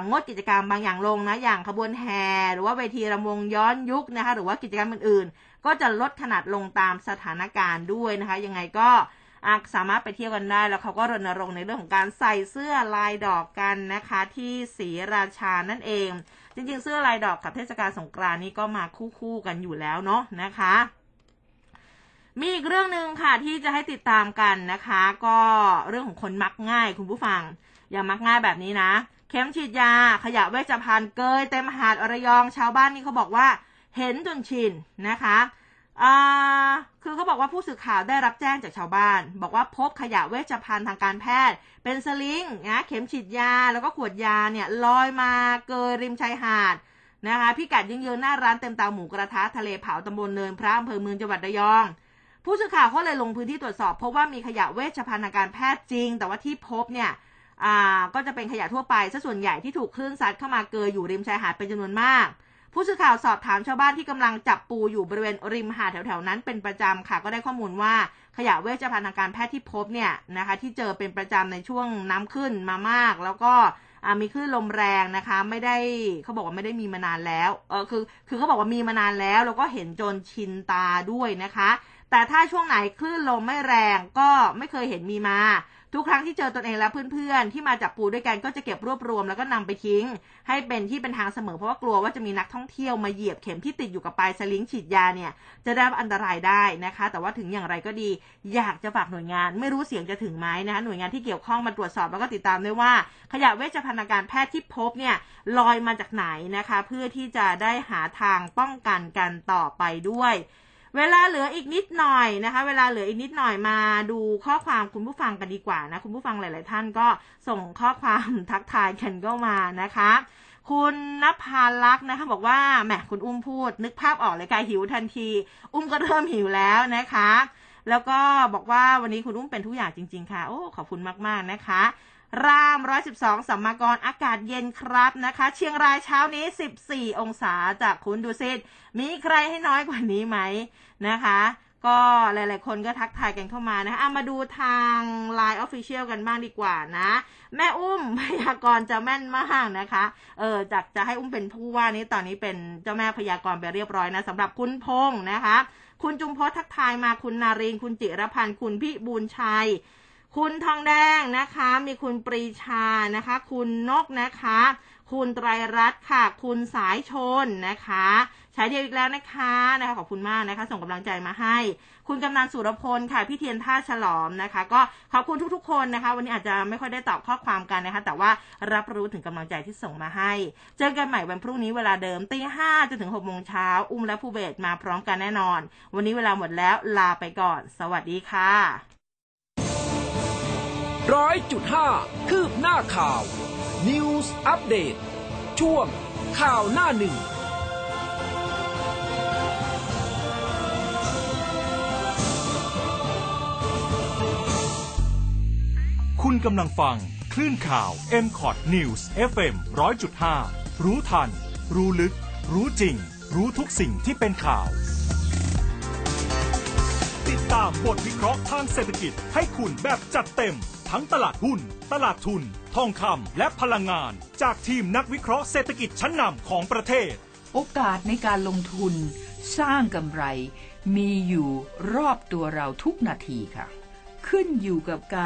งดกิจกรรมบางอย่างลงนะอย่างขบวนแห่หรือว่าเวทีรำวงย้อนยุคนะคะ หรือว่ากิจกรรมอื่นๆ ก็จะลดขนาดลงตามสถานการณ์ด้วยนะคะ ยังไงก็สามารถไปเที่ยวกันได้แล้วเขาก็รณรงค์ในเรื่องของการใส่เสื้อลายดอกกันนะคะที่ศรีราชานั่นเอง จริงๆ เสื้อลายดอกกับเทศกาลสงกรานนี้ก็มาคู่ๆกันอยู่แล้วเนาะนะคะ มีอีกเรื่องหนึ่งค่ะที่จะให้ติดตามกันนะคะ ก็เรื่องของคนมักง่ายคุณผู้ฟัง อย่ามักง่ายแบบนี้นะ เข็มฉีดยา ขยะเวชภัณฑ์เกยเต็มหาดอระยองชาวบ้านนี่เขาบอกว่าเห็นจนชินนะคะอ่าคือเขาบอกว่าผู้สื่อข่าวได้รับแจ้งจากชาวบ้าน บอกว่าพบขยะเวชภัณฑ์ทางการแพทย์ เป็นสลิงนะเข็มฉีดยาแล้วก็ขวดยาเนี่ยลอยมาเกยริมชายหาดนะคะพิกัดยิงเยืนหน้าร้านเต็มเตาหมูกระทะทะเลเผาตำบลเนินพระอำเภอเมืองจังหวัดระยอง ผู้สื่อข่าวเขาเลยลงพื้นที่ตรวจสอบ พบว่ามีขยะเวชภัณฑ์ทางการแพทย์จริง แต่ว่าที่พบเนี่ยก็จะเป็นขยะทั่วไปซะส่วนใหญ่ที่ถูกคลื่นซัดเข้ามาเกยอยู่ริมชายหาดเป็นจำนวนมาก ผู้สื่อข่าวสอบถามชาวบ้านที่กำลังจับปูอยู่บริเวณริมหาดแถวๆนั้นเป็นประจำค่ะ ก็ได้ข้อมูลว่าขยะเวชภัณฑ์ทางการแพทย์ที่พบเนี่ยนะคะ ที่เจอเป็นประจำในช่วงน้ำขึ้นมามาก แล้วก็มีคลื่นลมแรงนะคะ ไม่ได้เขาบอกว่าไม่ได้มีมานานแล้วเออคือคือเขาบอกว่ามีมานานแล้ว แล้วก็เห็นจนชินตาด้วยนะคะ แต่ถ้าช่วงไหนคลื่นลมไม่แรงก็ไม่เคยเห็นมีมา ทุกครั้งที่เจอตนเองและเพื่อนๆ ที่มาจับปูด้วยกันก็จะเก็บรวบรวมแล้วก็นำไปทิ้ง ให้เป็นที่เป็นทางเสมอเพราะว่ากลัวว่าจะมีนักท่องเที่ยวมาเหยียบเข็มที่ติดอยู่กับปลายสลิงฉีดยาเนี่ยจะได้รับอันตรายได้นะคะ แต่ว่าถึงอย่างไรก็ดี อยากจะฝากหน่วยงาน ไม่รู้เสียงจะถึงไหมนะคะหน่วยงานที่เกี่ยวข้องมาตรวจสอบแล้วก็ติดตามด้วยว่า ขยะเวชภัณฑ์การแพทย์ที่พบเนี่ยลอยมาจากไหนนะคะ เพื่อที่จะได้หาทางป้องกันกันต่อไปด้วย เวลาเหลืออีกนิดหน่อยนะคะ เวลาเหลืออีกนิดหน่อยมาดูข้อความคุณผู้ฟังกันดีกว่านะคุณผู้ฟังหลาย ๆ ท่านก็ส่งข้อความทักทายกันก็มานะคะ คุณนภาลักษ์นะคะ บอกว่าแหมคุณอุ้มพูด นึกภาพออกเลยค่ะหิวทันที อุ้มก็เริ่มหิวแล้วนะคะ แล้วก็บอกว่าวันนี้คุณอุ้มเป็นทุกอย่างจริง ๆ ค่ะ โอ้ขอบคุณมาก ๆ นะคะ ราม112สัมมากรอากาศเย็นครับนะคะ เชียงรายเช้านี้14องศาจากคุณดูสิมีใครให้น้อยกว่านี้ไหมนะคะ ก็หลาย ๆ คนก็ทักทายกันเข้ามานะคะเอามาดูทาง Line Official กันบ้างดีกว่านะ แม่อุ้มพยากรณ์จะแม่นมากนะคะ เออจากจะให้อุ้มเป็นผู้ว่านี้ตอนนี้เป็นเจ้าแม่พยากรณ์ไปเรียบร้อยนะสำหรับคุณพงษ์นะคะ คุณจุมพศทักทายมาคุณนารินคุณจิรพันธ์คุณพิบูลชัย คุณทองแดงนะคะ มีคุณปรีชานะคะ คุณนกนะคะ คุณไตรรัตน์ค่ะ คุณสายชนนะคะใช้เดียวอีกแล้วนะคะนะคะขอบคุณมากนะคะ ส่งกำลังใจมาให้ คุณกำนันสุรพลค่ะพี่เทียนท่าฉลอมนะคะ ก็ขอบคุณทุกๆ คนนะคะ วันนี้อาจจะไม่ค่อยได้ตอบข้อความกันนะคะ แต่ว่ารับรู้ถึงกำลังใจที่ส่งมาให้ เจอกันใหม่วันพรุ่งนี้เวลาเดิมตีห้าจนถึงหกโมงเช้าอุ้มและผู้เบสมาพร้อมกันแน่นอน วันนี้เวลาหมดแล้วลาไปก่อน สวัสดีค่ะ ร้อยจุดห้าคืบหน้าข่าว News อัปเดตช่วงข่าวหน้าหนึ่งคุณกำลังฟัง คลื่นข่าว m c o t News FM 100.5 รู้ทัน รู้ลึก รู้จริง รู้ทุกสิ่งที่เป็นข่าว ติดตามบทวิเคราะห์ทางเศรษฐกิจให้คุณแบบจัดเต็ม ทั้งตลาดหุ้น ตลาดทุน ทองคำและพลังงาน จากทีมนักวิเคราะห์เศรษฐกิจชั้นนำของประเทศ โอกาสในการลงทุน สร้างกำไร มีอยู่รอบตัวเราทุกนาทีค่ะ ขึ้นอยู่กับการ